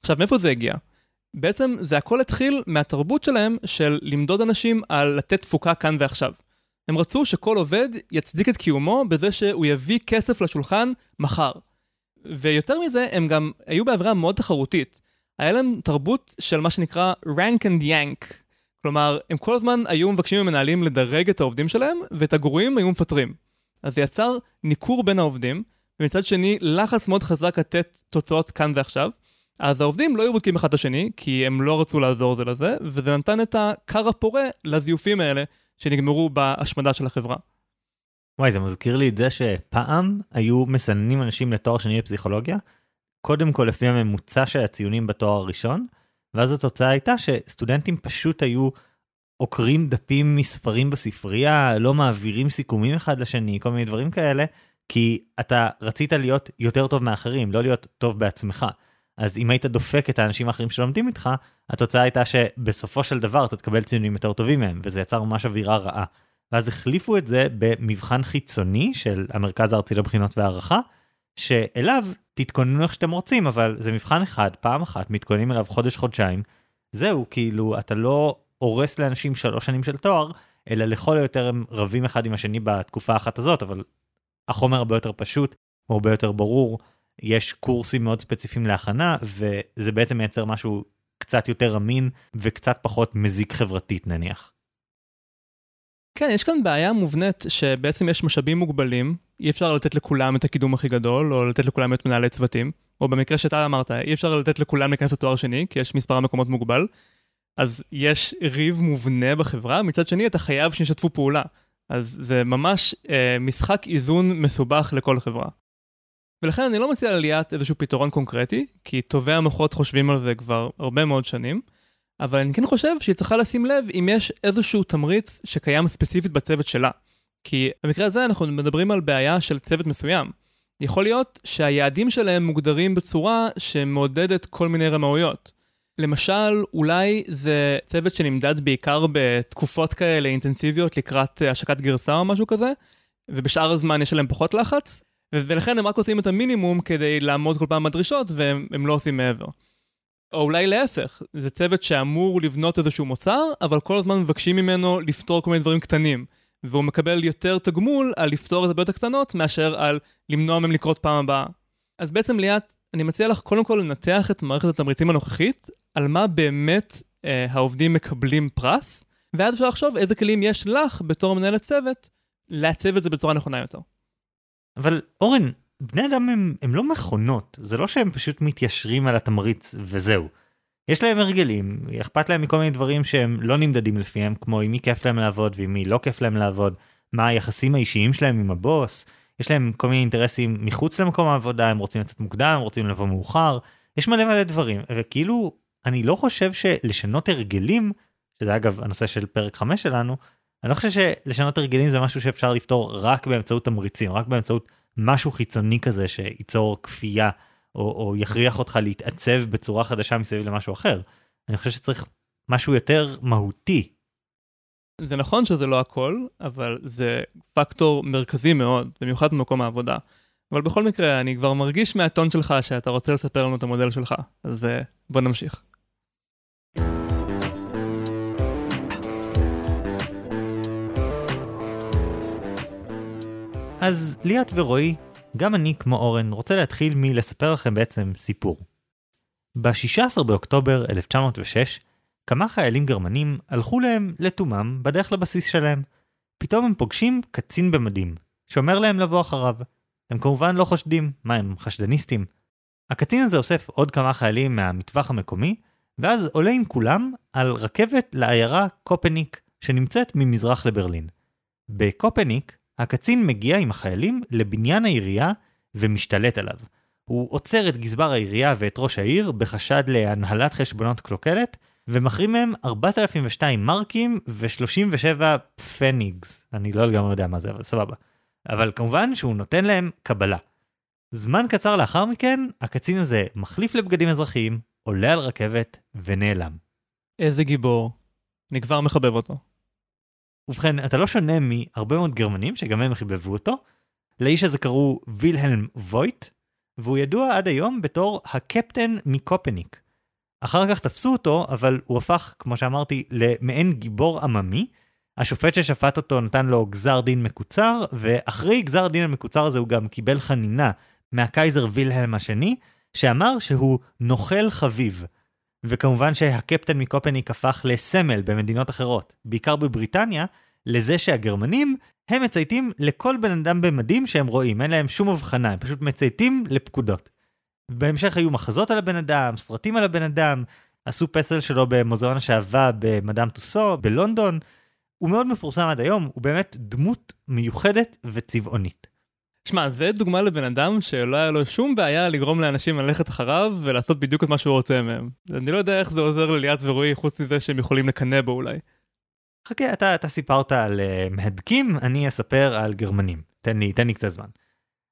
עכשיו, מאיפה זה הגיע? בעצם זה הכל התחיל מהתרבות שלהם של למדוד אנשים על לתת תפוקה כאן ועכשיו. הם רצו שכל עובד יצדיק את קיומו בזה שהוא יביא כסף לשולחן מחר. ויותר מזה, הם גם היו בעבירה מאוד תחרותית. היה להם תרבות של מה שנקרא rank and yank. כלומר, הם כל הזמן היו מבקשים ממנהלים לדרג את העובדים שלהם, ואת הגרועים היו מפטרים. אז זה יצר ניכור בין העובדים, ומצד שני, לחץ מאוד חזק לתת תוצאות כאן ועכשיו. אז העובדים לא היו בודקים אחד את השני, כי הם לא רצו לעזור זה לזה, וזה נתן את הכר הפורה לזיופים האלה, שנגמרו בהשמדה של החברה.
וואי, זה מזכיר לי את זה שפעם היו מסננים אנשים לתואר שני בפסיכולוגיה, קודם כל לפי הממוצע של הציונים בתואר הראשון, ואז התוצאה הייתה שסטודנטים פשוט היו עוקרים דפים מספרים בספרייה, לא מעבירים סיכומים אחד לשני, כל מיני דברים כאלה, כי אתה רצית להיות יותר טוב מאחרים, לא להיות טוב בעצמך. אז אם היית דופק את האנשים האחרים שלומדים איתך, התוצאה הייתה שבסופו של דבר אתה תקבל ציונים יותר טובים מהם, וזה יצר ממש אווירה רעה. ואז החליפו את זה במבחן חיצוני של המרכז הארצי לבחינות והערכה, שאליו תתכוננו איך שאתם רוצים, אבל זה מבחן אחד, פעם אחת, מתכוננים אליו חודש-חודשיים. זהו, כאילו, אתה לא הורס לאנשים שלוש שנים של תואר, אלא לכל היותר הם רבים אחד עם השני בתקופה האחת הזאת, אבל החומר הרבה יותר פשוט, הוא הרבה יותר ברור, יש קורסים מאוד ספציפיים להכנה, וזה בעצם מייצר משהו קצת יותר אמין וקצת פחות מזיק חברתית נניח.
כן, יש כאן בעיה מובנית שבעצם יש משאבים מוגבלים, אי אפשר לתת לכולם את הקידום הכי גדול, או לתת לכולם את מנהלי צוותים, או במקרה שאתה אמרת, אי אפשר לתת לכולם להיכנס לתואר שני, כי יש מספר מקומות מוגבל, אז יש ריב מובנה בחברה, מצד שני אתה חייב שישתפו פעולה. אז זה ממש אה, משחק איזון מסובך לכל חברה. ולכן אני לא מציע לליאת איזשהו פתרון קונקרטי, כי טובי המוחות חושבים על זה כבר הרבה מאוד שנים, אבל אני כן חושב שהיא צריכה לשים לב אם יש איזשהו תמריץ שקיים ספציפית בצוות שלה. כי במקרה הזה אנחנו מדברים על בעיה של צוות מסוים. יכול להיות שהיעדים שלהם מוגדרים בצורה שמעודדת כל מיני רמאויות. למשל, אולי זה צוות שנמדד בעיקר בתקופות כאלה אינטנסיביות לקראת השקת גרסה או משהו כזה, ובשאר הזמן יש עליהם פחות לחץ, ולכן הם רק עושים את המינימום כדי לעמוד כל פעם בדרישות והם לא עושים מעבר. או אולי להפך, זה צוות שאמור לבנות איזשהו מוצר, אבל כל הזמן מבקשים ממנו לפתור כל מיני דברים קטנים. והוא מקבל יותר תגמול על לפתור את הבעיות הקטנות מאשר על למנוע מהם לקרות פעם הבאה. אז בעצם ליאת, אני מציע לך קודם כל לנתח את מערכת התמריצים הנוכחית, על מה באמת אה, העובדים מקבלים פרס, ואז אפשר לחשוב איזה כלים יש לך בתור מנהלת צוות לעצב את זה בצורה נכונה יותר.
אבל אורן, בני אדם הם, הם לא מכונות, זה לא שהם פשוט מתיישרים על התמריץ וזהו. יש להם הרגלים, אכפת להם מכל מיני דברים שהם לא נמדדים לפיהם, כמו עם מי כיף להם לעבוד ועם מי לא כיף להם לעבוד, מה היחסים האישיים שלהם עם הבוס, יש להם כל מיני אינטרסים מחוץ למקום העבודה, הם רוצים לצאת מוקדם, הם רוצים לבוא מאוחר, יש מלא מלא דברים, וכאילו, אני לא חושב שלשנות הרגלים, שזה אגב הנושא של פרק 5 שלנו, אני לא חושב שלשנות הרגלים זה משהו שאפשר לפתור רק באמצעות תמריצים, רק באמצעות משהו חיצוני כזה שייצור כפייה או, או יכריח אותך להתעצב בצורה חדשה מסביב למשהו אחר. אני חושב שצריך משהו יותר מהותי.
זה נכון שזה לא הכל, אבל זה פקטור מרכזי מאוד, במיוחד במקום העבודה. אבל בכל מקרה, אני כבר מרגיש מהטון שלך שאתה רוצה לספר לנו את המודל שלך, אז אה, בוא נמשיך.
אז ליאת ורועי גם אני, כמו אורן, רוצה להתחיל מלספר לכם בעצם סיפור. ב-16 באוקטובר 1906, כמה חיילים גרמנים הלכו להם לתומם בדרך לבסיס שלהם. פתאום הם פוגשים קצין במדים, שאומר להם לבוא אחריו. הם כמובן לא חושדים, מה הם חשדניסטים? הקצין הזה אוסף עוד כמה חיילים מהמטווח המקומי, ואז עולה עם כולם על רכבת לעיירה קופניק, שנמצאת ממזרח לברלין. בקופניק הקצין מגיע עם החיילים לבניין העירייה ומשתלט עליו. הוא עוצר את גזבר העירייה ואת ראש העיר בחשד להנהלת חשבונות קלוקלת, ומחרים מהם 4,002 מרקים ו-37 פניגס. אני לא לגמרי יודע מה זה, אבל סבבה. אבל כמובן שהוא נותן להם קבלה. זמן קצר לאחר מכן, הקצין הזה מחליף לבגדים אזרחיים, עולה על רכבת ונעלם.
איזה גיבור. אני כבר מחבב אותו.
ובכן, אתה לא שונה מהרבה מאוד גרמנים שגם הם חיבבו אותו. לאיש הזה קראו וילהלם וויט, והוא ידוע עד היום בתור הקפטן מקופניק. אחר כך תפסו אותו, אבל הוא הפך, כמו שאמרתי, למעין גיבור עממי. השופט ששפט אותו נתן לו גזר דין מקוצר, ואחרי גזר הדין המקוצר הזה הוא גם קיבל חנינה מהקייזר וילהלם השני, שאמר שהוא נוכל חביב. וכמובן שהקפטן מקופניק הפך לסמל במדינות אחרות, בעיקר בבריטניה, לזה שהגרמנים הם מצייתים לכל בן אדם במדים שהם רואים, אין להם שום הבחנה, הם פשוט מצייתים לפקודות. בהמשך היו מחזות על הבן אדם, סרטים על הבן אדם, עשו פסל שלו במוזיאון השעווה במדאם טוסו בלונדון. הוא מאוד מפורסם עד היום, הוא באמת דמות מיוחדת וצבעונית.
שמע, זה דוגמה לבן אדם שלא היה לו שום בעיה לגרום לאנשים ללכת אחריו ולעשות בדיוק את מה שהוא רוצה מהם. אני לא יודע איך זה עוזר לליאת ורועי חוץ מזה שהם יכולים לקנא בו אולי.
חכה, אתה, אתה סיפרת על uh, מהדקים, אני אספר על גרמנים. תן לי, תן לי קצת זמן.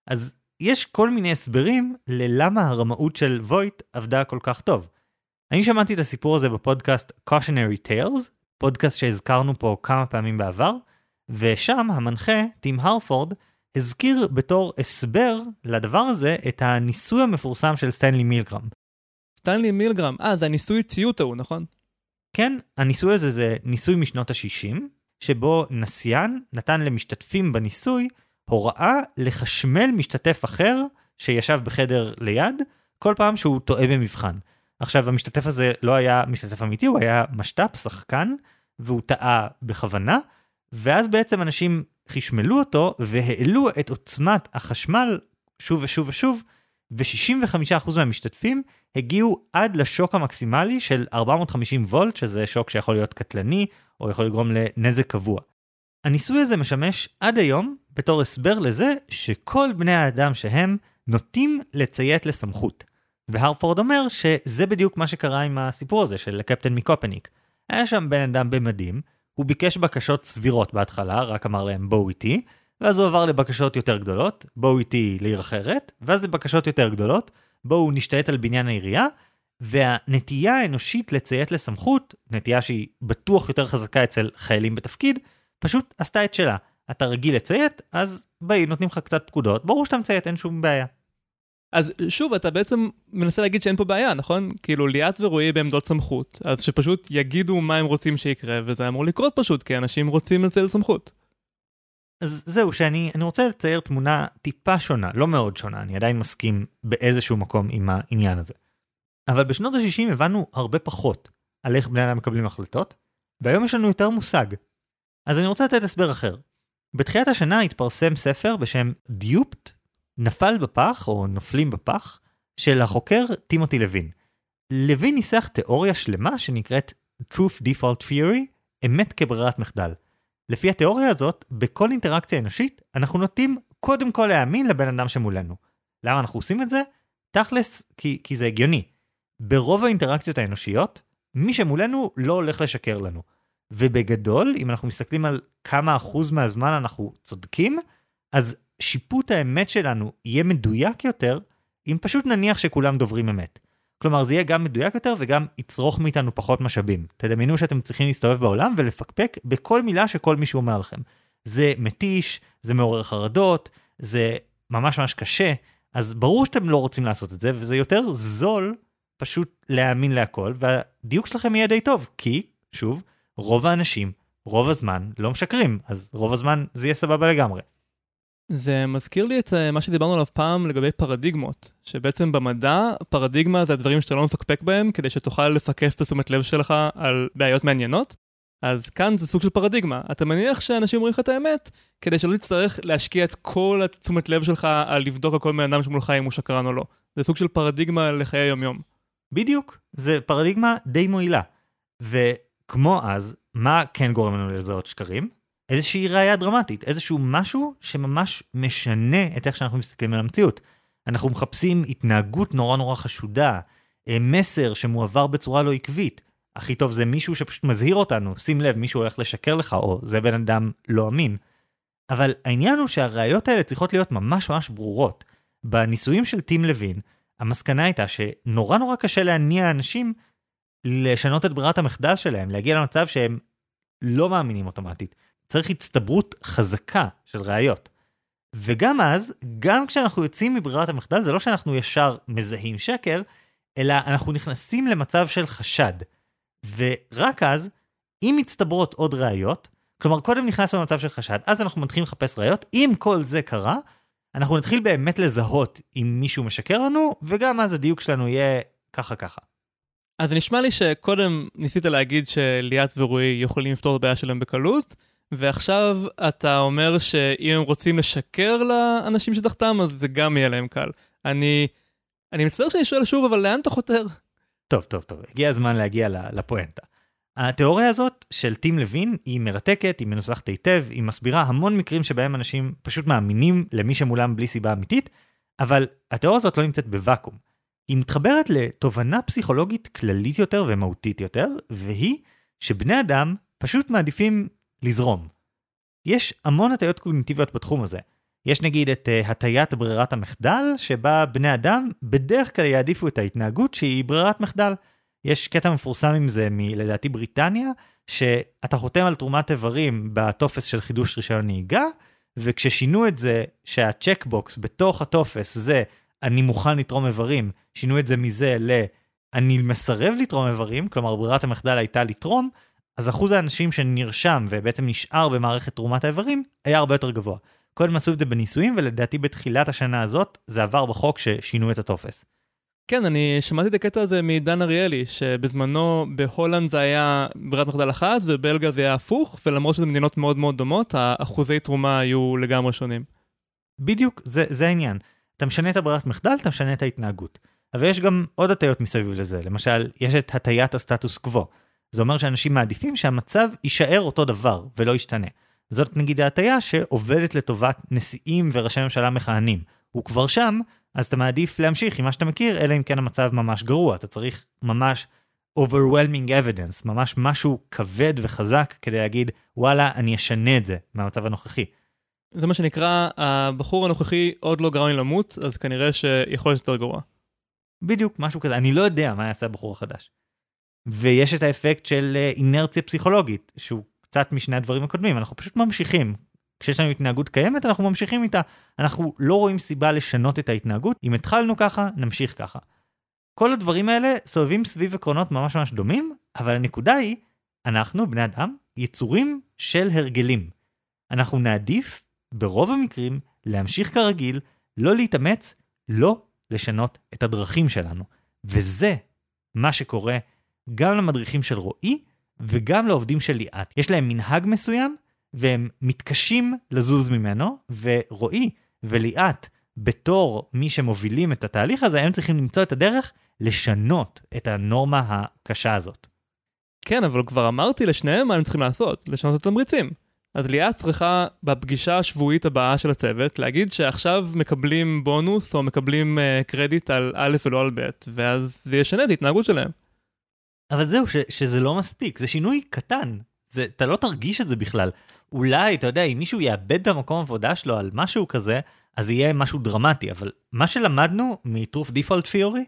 אז יש כל מיני הסברים ללמה הרמאות של וויט עבדה כל כך טוב. אני שמעתי את הסיפור הזה בפודקאסט Cautionary Tales, פודקאסט שהזכרנו פה כמה פעמים בעבר, ושם המנחה, טים הרפורד, הזכיר בתור הסבר לדבר הזה את הניסוי המפורסם של סטנלי מילגרם.
סטנלי מילגרם, אה, זה הניסוי ציות ההוא, נכון?
כן, הניסוי הזה זה ניסוי משנות ה-60, שבו נסיין נתן למשתתפים בניסוי הוראה לחשמל משתתף אחר שישב בחדר ליד, כל פעם שהוא טועה במבחן. עכשיו, המשתתף הזה לא היה משתתף אמיתי, הוא היה משת"פ, שחקן, והוא טעה בכוונה, ואז בעצם אנשים חשמלו אותו והעלו את עוצמת החשמל שוב ושוב ושוב, ו-65% מהמשתתפים הגיעו עד לשוק המקסימלי של 450 וולט, שזה שוק שיכול להיות קטלני, או יכול לגרום לנזק קבוע. הניסוי הזה משמש עד היום בתור הסבר לזה שכל בני האדם שהם נוטים לציית לסמכות. והרפורד אומר שזה בדיוק מה שקרה עם הסיפור הזה של הקפטן מקופניק. היה שם בן אדם במדים, הוא ביקש בקשות סבירות בהתחלה, רק אמר להם בואו איתי, ואז הוא עבר לבקשות יותר גדולות, בואו איתי לעיר אחרת, ואז לבקשות יותר גדולות, בואו נשתלט על בניין העירייה, והנטייה האנושית לציית לסמכות, נטייה שהיא בטוח יותר חזקה אצל חיילים בתפקיד, פשוט עשתה את שלה. אתה רגיל לציית, אז באים, נותנים לך קצת פקודות, ברור שאתה מציית, אין שום בעיה.
אז שוב, אתה בעצם מנסה להגיד שאין פה בעיה, נכון? כאילו ליאת ורועי בעמדות סמכות, אז שפשוט יגידו מה הם רוצים שיקרה, וזה אמור לקרות פשוט, כי אנשים רוצים לנצל סמכות.
אז זהו, שאני רוצה לצייר תמונה טיפה שונה, לא מאוד שונה, אני עדיין מסכים באיזשהו מקום עם העניין הזה. אבל בשנות ה-60 הבנו הרבה פחות על איך בני אדם מקבלים החלטות, והיום יש לנו יותר מושג. אז אני רוצה לתת הסבר אחר. בתחילת השנה התפרסם ספר בשם דיופט, נפל בפח או נופלים בפח, של החוקר טימותי לוין. לוין ניסח תיאוריה שלמה שנקראת Truth Default Theory, אמת כברירת מחדל. לפי התיאוריה הזאת, בכל אינטראקציה אנושית, אנחנו נוטים קודם כל להאמין לבן אדם שמולנו. למה אנחנו עושים את זה? תכלס, כי, כי זה הגיוני. ברוב האינטראקציות האנושיות, מי שמולנו לא הולך לשקר לנו. ובגדול, אם אנחנו מסתכלים על כמה אחוז מהזמן אנחנו צודקים, אז שיפוט האמת שלנו יהיה מדויק יותר, אם פשוט נניח שכולם דוברים אמת. כלומר, זה יהיה גם מדויק יותר וגם יצרוך מאיתנו פחות משאבים. תדמיינו שאתם צריכים להסתובב בעולם ולפקפק בכל מילה שכל מישהו אומר לכם. זה מתיש, זה מעורר חרדות, זה ממש ממש קשה, אז ברור שאתם לא רוצים לעשות את זה, וזה יותר זול פשוט להאמין להכל, והדיוק שלכם יהיה די טוב, כי, שוב, רוב האנשים, רוב הזמן, לא משקרים, אז רוב הזמן זה יהיה סבבה לגמרי.
זה מזכיר לי את אה, מה שדיברנו עליו פעם לגבי פרדיגמות, שבעצם במדע פרדיגמה זה הדברים שאתה לא מפקפק בהם כדי שתוכל לפקס את התשומת לב שלך על בעיות מעניינות. אז כאן זה סוג של פרדיגמה, אתה מניח שאנשים אומרים לך את האמת כדי שלא תצטרך להשקיע את כל התשומת לב שלך על לבדוק על כל בן אדם שמולך אם הוא שקרן או לא. זה סוג של פרדיגמה לחיי היומיום.
בדיוק, זה פרדיגמה די מועילה. וכמו אז, מה כן גורם לנו לזהות שקרים? איזושהי ראייה דרמטית, איזשהו משהו שממש משנה את איך שאנחנו מסתכלים על המציאות. אנחנו מחפשים התנהגות נורא נורא חשודה, אה, מסר שמועבר בצורה לא עקבית. הכי טוב זה מישהו שפשוט מזהיר אותנו, שים לב, מישהו הולך לשקר לך, או זה בן אדם לא אמין. אבל העניין הוא שהראיות האלה צריכות להיות ממש ממש ברורות. בניסויים של טים לוין, המסקנה הייתה שנורא נורא קשה להניע אנשים לשנות את ברירת המחדל שלהם, להגיע למצב שהם לא מאמינים אוטומטית. צריך הצטברות חזקה של ראיות. וגם אז, גם כשאנחנו יוצאים מברירת המחדל, זה לא שאנחנו ישר מזהים שקר, אלא אנחנו נכנסים למצב של חשד. ורק אז, אם מצטברות עוד ראיות, כלומר קודם נכנסנו למצב של חשד, אז אנחנו מתחילים לחפש ראיות, אם כל זה קרה, אנחנו נתחיל באמת לזהות אם מישהו משקר לנו, וגם אז הדיוק שלנו יהיה ככה ככה.
אז נשמע לי שקודם ניסית להגיד שליאת ורועי יכולים לפתור את הבעיה שלהם בקלות, ועכשיו אתה אומר שאם הם רוצים לשקר לאנשים שתחתם, אז זה גם יהיה להם קל. אני, אני מצטער שאני שואל שוב, אבל לאן אתה חותר?
טוב, טוב, טוב, הגיע הזמן להגיע לפואנטה. התיאוריה הזאת של טים לוין היא מרתקת, היא מנוסחת היטב, היא מסבירה המון מקרים שבהם אנשים פשוט מאמינים למי שמולם בלי סיבה אמיתית, אבל התיאוריה הזאת לא נמצאת בוואקום. היא מתחברת לתובנה פסיכולוגית כללית יותר ומהותית יותר, והיא שבני אדם פשוט מעדיפים לזרום. יש המון הטיות קוגניטיביות בתחום הזה. יש נגיד את uh, הטיית ברירת המחדל, שבה בני אדם בדרך כלל יעדיפו את ההתנהגות שהיא ברירת מחדל. יש קטע מפורסם עם זה מלדעתי בריטניה, שאתה חותם על תרומת איברים בטופס של חידוש רישיון נהיגה, וכששינו את זה שהצ'קבוקס בתוך הטופס זה אני מוכן לתרום איברים, שינו את זה מזה ל... אני מסרב לתרום איברים, כלומר ברירת המחדל הייתה לתרום, אז אחוז האנשים שנרשם ובעצם נשאר במערכת תרומת האיברים היה הרבה יותר גבוה. קודם עשו את זה בניסויים ולדעתי בתחילת השנה הזאת זה עבר בחוק ששינו את הטופס.
כן, אני שמעתי את הקטע הזה מדן אריאלי, שבזמנו בהולנד זה היה ברירת מחדל אחת ובלגיה זה היה הפוך, ולמרות שזה מדינות מאוד מאוד דומות, האחוזי תרומה היו לגמרי שונים.
בדיוק, זה, זה העניין. אתה משנה את הברירת מחדל, אתה משנה את ההתנהגות. אבל יש גם עוד הטיות מסביב לזה, למשל, יש את הטיית הסטטוס קוו. זה אומר שאנשים מעדיפים שהמצב יישאר אותו דבר ולא ישתנה. זאת נגיד ההטייה שעובדת לטובת נשיאים וראשי ממשלה מכהנים. הוא כבר שם, אז אתה מעדיף להמשיך עם מה שאתה מכיר, אלא אם כן המצב ממש גרוע. אתה צריך ממש overwhelming evidence, ממש משהו כבד וחזק כדי להגיד, וואלה, אני אשנה את זה מהמצב הנוכחי.
זה מה שנקרא, הבחור הנוכחי עוד לא גרם לי למות, אז כנראה שיכול להיות יותר גרוע.
בדיוק, משהו כזה. אני לא יודע מה יעשה הבחור החדש. ויש את האפקט של אה, אינרציה פסיכולוגית, שהוא קצת משני הדברים הקודמים, אנחנו פשוט ממשיכים. כשיש לנו התנהגות קיימת, אנחנו ממשיכים איתה. אנחנו לא רואים סיבה לשנות את ההתנהגות. אם התחלנו ככה, נמשיך ככה. כל הדברים האלה סובבים סביב עקרונות ממש ממש דומים, אבל הנקודה היא, אנחנו, בני אדם, יצורים של הרגלים. אנחנו נעדיף, ברוב המקרים, להמשיך כרגיל, לא להתאמץ, לא לשנות את הדרכים שלנו. וזה מה שקורה גם למדריכים של רועי וגם לעובדים של ליאת. יש להם מנהג מסוים והם מתקשים לזוז ממנו, ורועי וליאת, בתור מי שמובילים את התהליך הזה, הם צריכים למצוא את הדרך לשנות את הנורמה הקשה הזאת.
כן, אבל כבר אמרתי לשניהם מה הם צריכים לעשות, לשנות את התמריצים. אז ליאת צריכה בפגישה השבועית הבאה של הצוות להגיד שעכשיו מקבלים בונוס או מקבלים uh, קרדיט על א' ולא על ב', ואז זה ישנה את ההתנהגות שלהם.
אבל זהו, ש, שזה לא מספיק, זה שינוי קטן. זה, אתה לא תרגיש את זה בכלל. אולי, אתה יודע, אם מישהו יאבד את המקום עבודה שלו על משהו כזה, אז יהיה משהו דרמטי. אבל מה שלמדנו מטרוף דיפולט פיורי,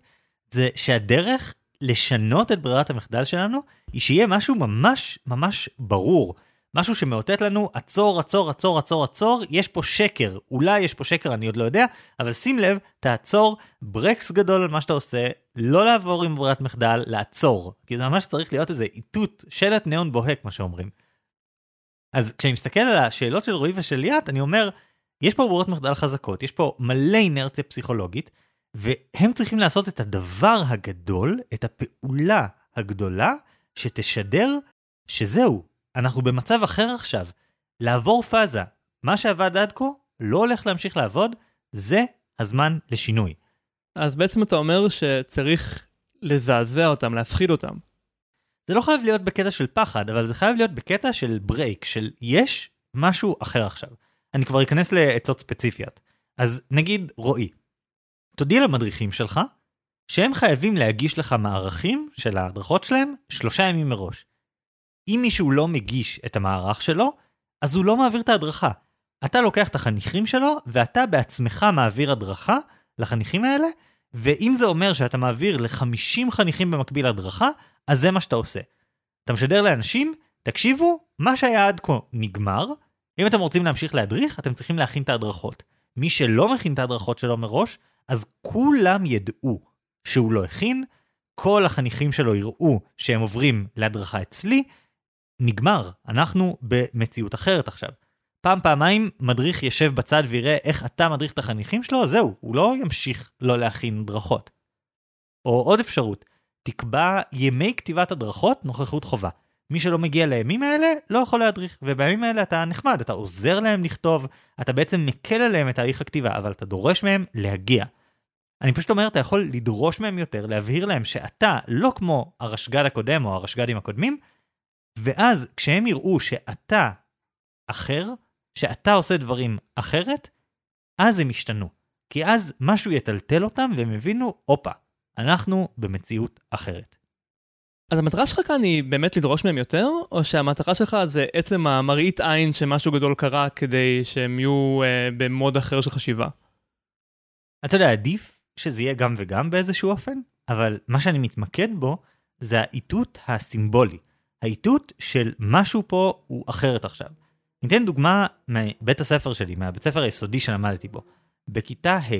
זה שהדרך לשנות את ברירת המחדל שלנו, היא שיהיה משהו ממש ממש ברור. משהו שמאותת לנו, עצור, עצור, עצור, עצור, עצור, יש פה שקר. אולי יש פה שקר, אני עוד לא יודע, אבל שים לב, תעצור, ברקס גדול על מה שאתה עושה, לא לעבור עם ברירת מחדל, לעצור. כי זה ממש צריך להיות איזה איתות, שלט ניאון בוהק, מה שאומרים. אז כשאני מסתכל על השאלות של רועי ושל ליאת, אני אומר, יש פה ברירות מחדל חזקות, יש פה מלא אינרציה פסיכולוגית, והם צריכים לעשות את הדבר הגדול, את הפעולה הגדולה, שתשדר שזהו, אנחנו במצב אחר עכשיו. לעבור פאזה, מה שעבד עד כה, לא הולך להמשיך לעבוד, זה הזמן לשינוי.
אז בעצם אתה אומר שצריך לזעזע אותם, להפחיד אותם.
זה לא חייב להיות בקטע של פחד, אבל זה חייב להיות בקטע של ברייק, של יש משהו אחר עכשיו. אני כבר אכנס לעצות ספציפיות. אז נגיד רועי, תודיע למדריכים שלך שהם חייבים להגיש לך מערכים של ההדרכות שלהם שלושה ימים מראש. אם מישהו לא מגיש את המערך שלו, אז הוא לא מעביר את ההדרכה. אתה לוקח את החניכים שלו, ואתה בעצמך מעביר הדרכה לחניכים האלה, ואם זה אומר שאתה מעביר ל-50 חניכים במקביל הדרכה, אז זה מה שאתה עושה. אתה משדר לאנשים, תקשיבו, מה שהיה עד כה נגמר, אם אתם רוצים להמשיך להדריך, אתם צריכים להכין את ההדרכות. מי שלא מכין את ההדרכות שלו מראש, אז כולם ידעו שהוא לא הכין, כל החניכים שלו יראו שהם עוברים להדרכה אצלי, נגמר, אנחנו במציאות אחרת עכשיו. פעם פעמיים מדריך ישב בצד ויראה איך אתה מדריך את החניכים שלו, זהו, הוא לא ימשיך לא להכין הדרכות. או עוד אפשרות, תקבע ימי כתיבת הדרכות נוכחות חובה. מי שלא מגיע לימים האלה לא יכול להדריך, ובימים האלה אתה נחמד, אתה עוזר להם לכתוב, אתה בעצם מקל עליהם את תהליך הכתיבה, אבל אתה דורש מהם להגיע. אני פשוט אומר, אתה יכול לדרוש מהם יותר, להבהיר להם שאתה לא כמו הרשג"ד הקודם או הרשג"דים הקודמים, ואז כשהם יראו שאתה אחר, שאתה עושה דברים אחרת, אז הם ישתנו. כי אז משהו יטלטל אותם והם יבינו, הופה, אנחנו במציאות אחרת.
אז המטרה שלך כאן היא באמת לדרוש מהם יותר, או שהמטרה שלך זה עצם המראית עין שמשהו גדול קרה כדי שהם יהיו אה, במוד אחר של חשיבה?
אתה יודע, עדיף שזה יהיה גם וגם באיזשהו אופן, אבל מה שאני מתמקד בו זה האיתות הסימבולי. האיתות של משהו פה הוא אחרת עכשיו. ניתן דוגמה מבית הספר שלי, מהבית הספר היסודי שלמדתי בו. בכיתה ה'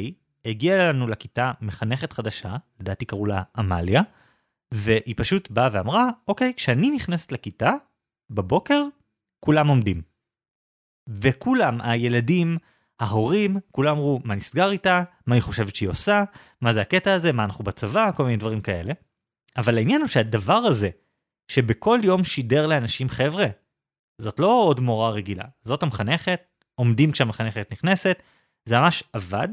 הגיעה לנו לכיתה מחנכת חדשה, לדעתי קראו לה עמליה, והיא פשוט באה ואמרה, אוקיי, כשאני נכנסת לכיתה, בבוקר, כולם עומדים. וכולם, הילדים, ההורים, כולם אמרו, מה נסגר איתה, מה היא חושבת שהיא עושה, מה זה הקטע הזה, מה אנחנו בצבא, כל מיני דברים כאלה. אבל העניין הוא שהדבר הזה, שבכל יום שידר לאנשים, חבר'ה, זאת לא עוד מורה רגילה, זאת המחנכת, עומדים כשהמחנכת נכנסת, זה ממש עבד.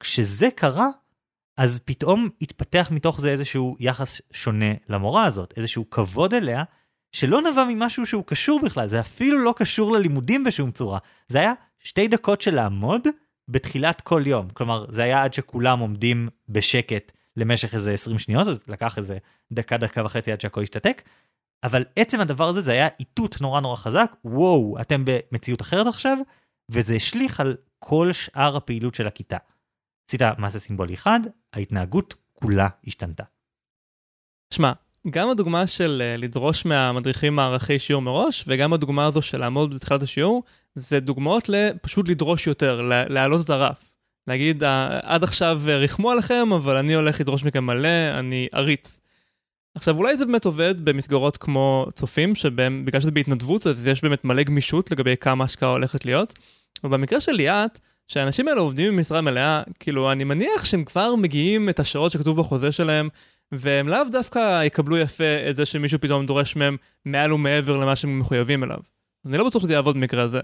כשזה קרה, אז פתאום התפתח מתוך זה איזשהו יחס שונה למורה הזאת, איזשהו כבוד אליה, שלא נבע ממשהו שהוא קשור בכלל, זה אפילו לא קשור ללימודים בשום צורה. זה היה שתי דקות של לעמוד בתחילת כל יום. כלומר, זה היה עד שכולם עומדים בשקט למשך איזה 20 שניות, אז לקח איזה דקה, דקה וחצי עד שהכל השתתק. אבל עצם הדבר הזה, זה היה איתות נורא נורא חזק, וואו, אתם במציאות אחרת עכשיו, וזה השליך על כל שאר הפעילות של הכיתה. עשית מעשה סימבולי אחד, ההתנהגות כולה השתנתה.
שמע, גם הדוגמה של uh, לדרוש מהמדריכים מערכי שיעור מראש, וגם הדוגמה הזו של לעמוד בתחילת השיעור, זה דוגמאות לפשוט לדרוש יותר, להעלות את הרף. להגיד, עד עכשיו uh, ריחמו עליכם, אבל אני הולך לדרוש מכם מלא, אני אריץ. עכשיו, אולי זה באמת עובד במסגרות כמו צופים, שבגלל שזה בהתנדבות, אז יש באמת מלא גמישות לגבי כמה השקעה הולכת להיות. אבל במקרה של ליאת, שהאנשים האלה עובדים במשרה מלאה, כאילו, אני מניח שהם כבר מגיעים את השעות שכתוב בחוזה שלהם, והם לאו דווקא יקבלו יפה את זה שמישהו פתאום דורש מהם מעל ומעבר למה שהם מחויבים אליו. אני לא בטוח שזה יעבוד במקרה הזה.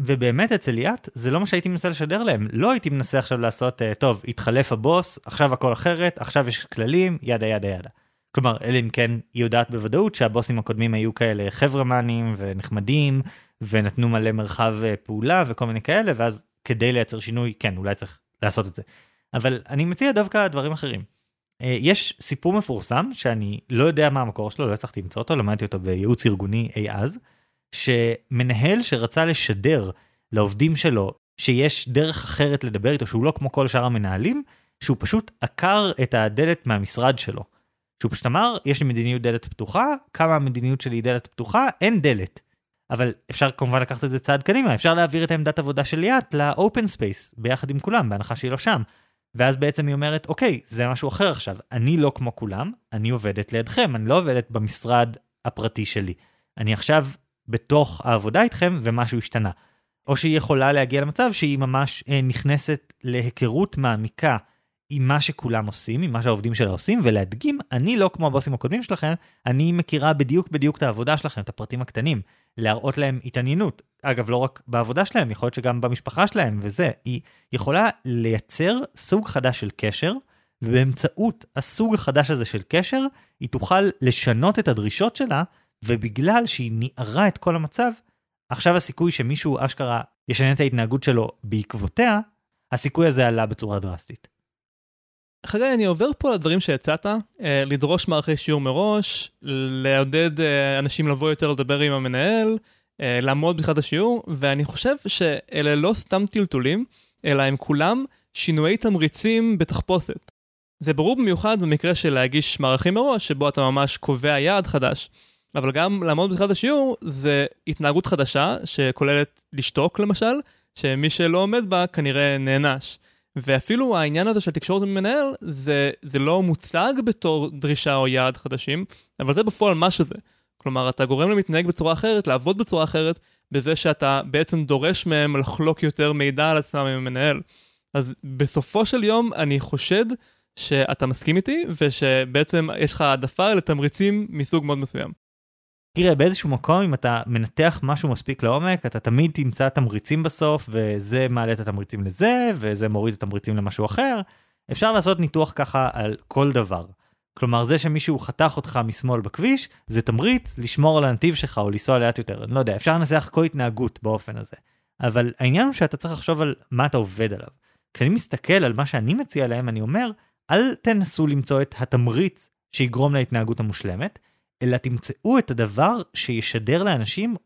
ובאמת אצל ליאת זה לא מה שהייתי מנסה לשדר להם לא הייתי מנסה עכשיו לעשות uh, טוב התחלף הבוס עכשיו הכל אחרת עכשיו יש כללים ידה ידה ידה. כלומר אלא אם כן היא יודעת בוודאות שהבוסים הקודמים היו כאלה חברמנים ונחמדים ונתנו מלא מרחב uh, פעולה וכל מיני כאלה ואז כדי לייצר שינוי כן אולי צריך לעשות את זה. אבל אני מציע דווקא דברים אחרים. אה, יש סיפור מפורסם שאני לא יודע מה המקור שלו, לא הצלחתי למצוא אותו, למדתי אותו בייעוץ ארגוני אי אז, שמנהל שרצה לשדר לעובדים שלו שיש דרך אחרת לדבר איתו, שהוא לא כמו כל שאר המנהלים, שהוא פשוט עקר את הדלת מהמשרד שלו. שהוא פשוט אמר, יש לי מדיניות דלת פתוחה, כמה המדיניות שלי היא דלת פתוחה, אין דלת. אבל אפשר כמובן לקחת את זה צעד קדימה, אפשר להעביר את העמדת עבודה של ליאת ל open space, ביחד עם כולם, בהנחה שהיא לא שם. ואז בעצם היא אומרת, אוקיי, זה משהו אחר עכשיו, אני לא כמו כולם, אני עובדת לידכם, אני לא עובדת במשרד הפרטי שלי. אני עכשיו בתוך העבודה איתכם ומשהו השתנה. או שהיא יכולה להגיע למצב שהיא ממש אה, נכנסת להיכרות מעמיקה עם מה שכולם עושים, עם מה שהעובדים שלה עושים, ולהדגים, אני לא כמו הבוסים הקודמים שלכם, אני מכירה בדיוק בדיוק את העבודה שלכם, את הפרטים הקטנים. להראות להם התעניינות. אגב, לא רק בעבודה שלהם, יכול להיות שגם במשפחה שלהם וזה. היא יכולה לייצר סוג חדש של קשר, ובאמצעות הסוג החדש הזה של קשר, היא תוכל לשנות את הדרישות שלה, ובגלל שהיא ניערה את כל המצב, עכשיו הסיכוי שמישהו אשכרה ישנה את ההתנהגות שלו בעקבותיה, הסיכוי הזה עלה בצורה דרסטית.
חגי, אני עובר פה לדברים שהצעת, אה, לדרוש מערכי שיעור מראש, לעודד אה, אנשים לבוא יותר לדבר עם המנהל, אה, לעמוד בתחילת השיעור, ואני חושב שאלה לא סתם טלטולים, אלא הם כולם שינויי תמריצים בתחפושת. זה ברור במיוחד במקרה של להגיש מערכים מראש, שבו אתה ממש קובע יעד חדש. אבל גם לעמוד בתחילת השיעור זה התנהגות חדשה, שכוללת לשתוק למשל, שמי שלא עומד בה כנראה נענש. ואפילו העניין הזה של תקשורת עם מנהל, זה, זה לא מוצג בתור דרישה או יעד חדשים, אבל זה בפועל מה שזה. כלומר, אתה גורם להם להתנהג בצורה אחרת, לעבוד בצורה אחרת, בזה שאתה בעצם דורש מהם לחלוק יותר מידע על עצמם עם המנהל. אז בסופו של יום אני חושד שאתה מסכים איתי, ושבעצם יש לך העדפה לתמריצים מסוג מאוד מסוים.
תראה, באיזשהו מקום, אם אתה מנתח משהו מספיק לעומק, אתה תמיד תמצא תמריצים בסוף, וזה מעלה את התמריצים לזה, וזה מוריד את התמריצים למשהו אחר. אפשר לעשות ניתוח ככה על כל דבר. כלומר, זה שמישהו חתך אותך משמאל בכביש, זה תמריץ לשמור על הנתיב שלך או לנסוע לאט יותר. אני לא יודע, אפשר לנסח כל התנהגות באופן הזה. אבל העניין הוא שאתה צריך לחשוב על מה אתה עובד עליו. כשאני מסתכל על מה שאני מציע להם, אני אומר, אל תנסו למצוא את התמריץ שיגרום להתנהגות המושלמת, אלא תמצאו את הדבר שישדר לאנשים,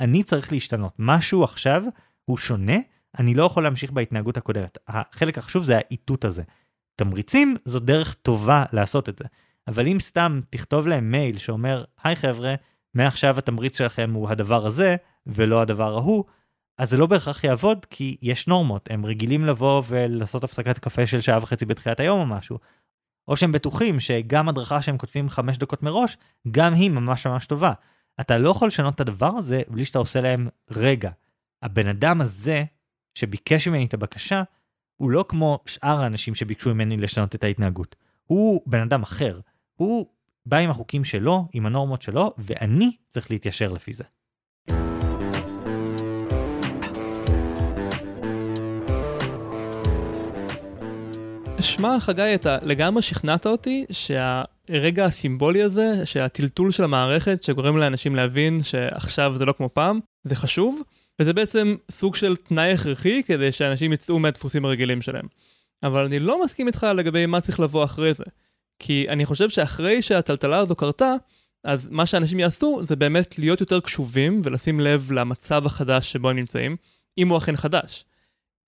אני צריך להשתנות. משהו עכשיו הוא שונה, אני לא יכול להמשיך בהתנהגות הקודמת. החלק החשוב זה האיתות הזה. תמריצים זו דרך טובה לעשות את זה. אבל אם סתם תכתוב להם מייל שאומר, היי חבר'ה, מעכשיו התמריץ שלכם הוא הדבר הזה, ולא הדבר ההוא, אז זה לא בהכרח יעבוד, כי יש נורמות, הם רגילים לבוא ולעשות הפסקת קפה של שעה וחצי בתחילת היום או משהו, או שהם בטוחים שגם הדרכה שהם כותבים חמש דקות מראש, גם היא ממש ממש טובה. אתה לא יכול לשנות את הדבר הזה בלי שאתה עושה להם רגע. הבן אדם הזה, שביקש ממני את הבקשה, הוא לא כמו שאר האנשים שביקשו ממני לשנות את ההתנהגות. הוא בן אדם אחר. הוא בא עם החוקים שלו, עם הנורמות שלו, ואני צריך להתיישר לפי זה.
שמע, חגי, אתה לגמרי שכנעת אותי שה... הרגע הסימבולי הזה, שהטלטול של המערכת שגורם לאנשים להבין שעכשיו זה לא כמו פעם, זה חשוב, וזה בעצם סוג של תנאי הכרחי כדי שאנשים יצאו מהדפוסים הרגילים שלהם. אבל אני לא מסכים איתך לגבי מה צריך לבוא אחרי זה. כי אני חושב שאחרי שהטלטלה הזו קרתה, אז מה שאנשים יעשו זה באמת להיות יותר קשובים ולשים לב למצב החדש שבו הם נמצאים, אם הוא אכן חדש.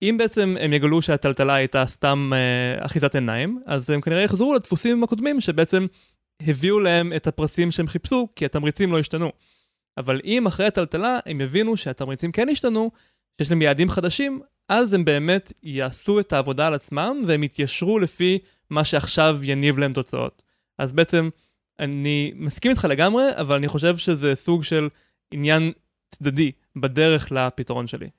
אם בעצם הם יגלו שהטלטלה הייתה סתם אה, אחיזת עיניים, אז הם כנראה יחזרו לדפוסים הקודמים שבעצם הביאו להם את הפרסים שהם חיפשו, כי התמריצים לא השתנו. אבל אם אחרי הטלטלה הם יבינו שהתמריצים כן השתנו, שיש להם יעדים חדשים, אז הם באמת יעשו את העבודה על עצמם והם יתיישרו לפי מה שעכשיו יניב להם תוצאות. אז בעצם אני מסכים איתך לגמרי, אבל אני חושב שזה סוג של עניין צדדי בדרך לפתרון שלי.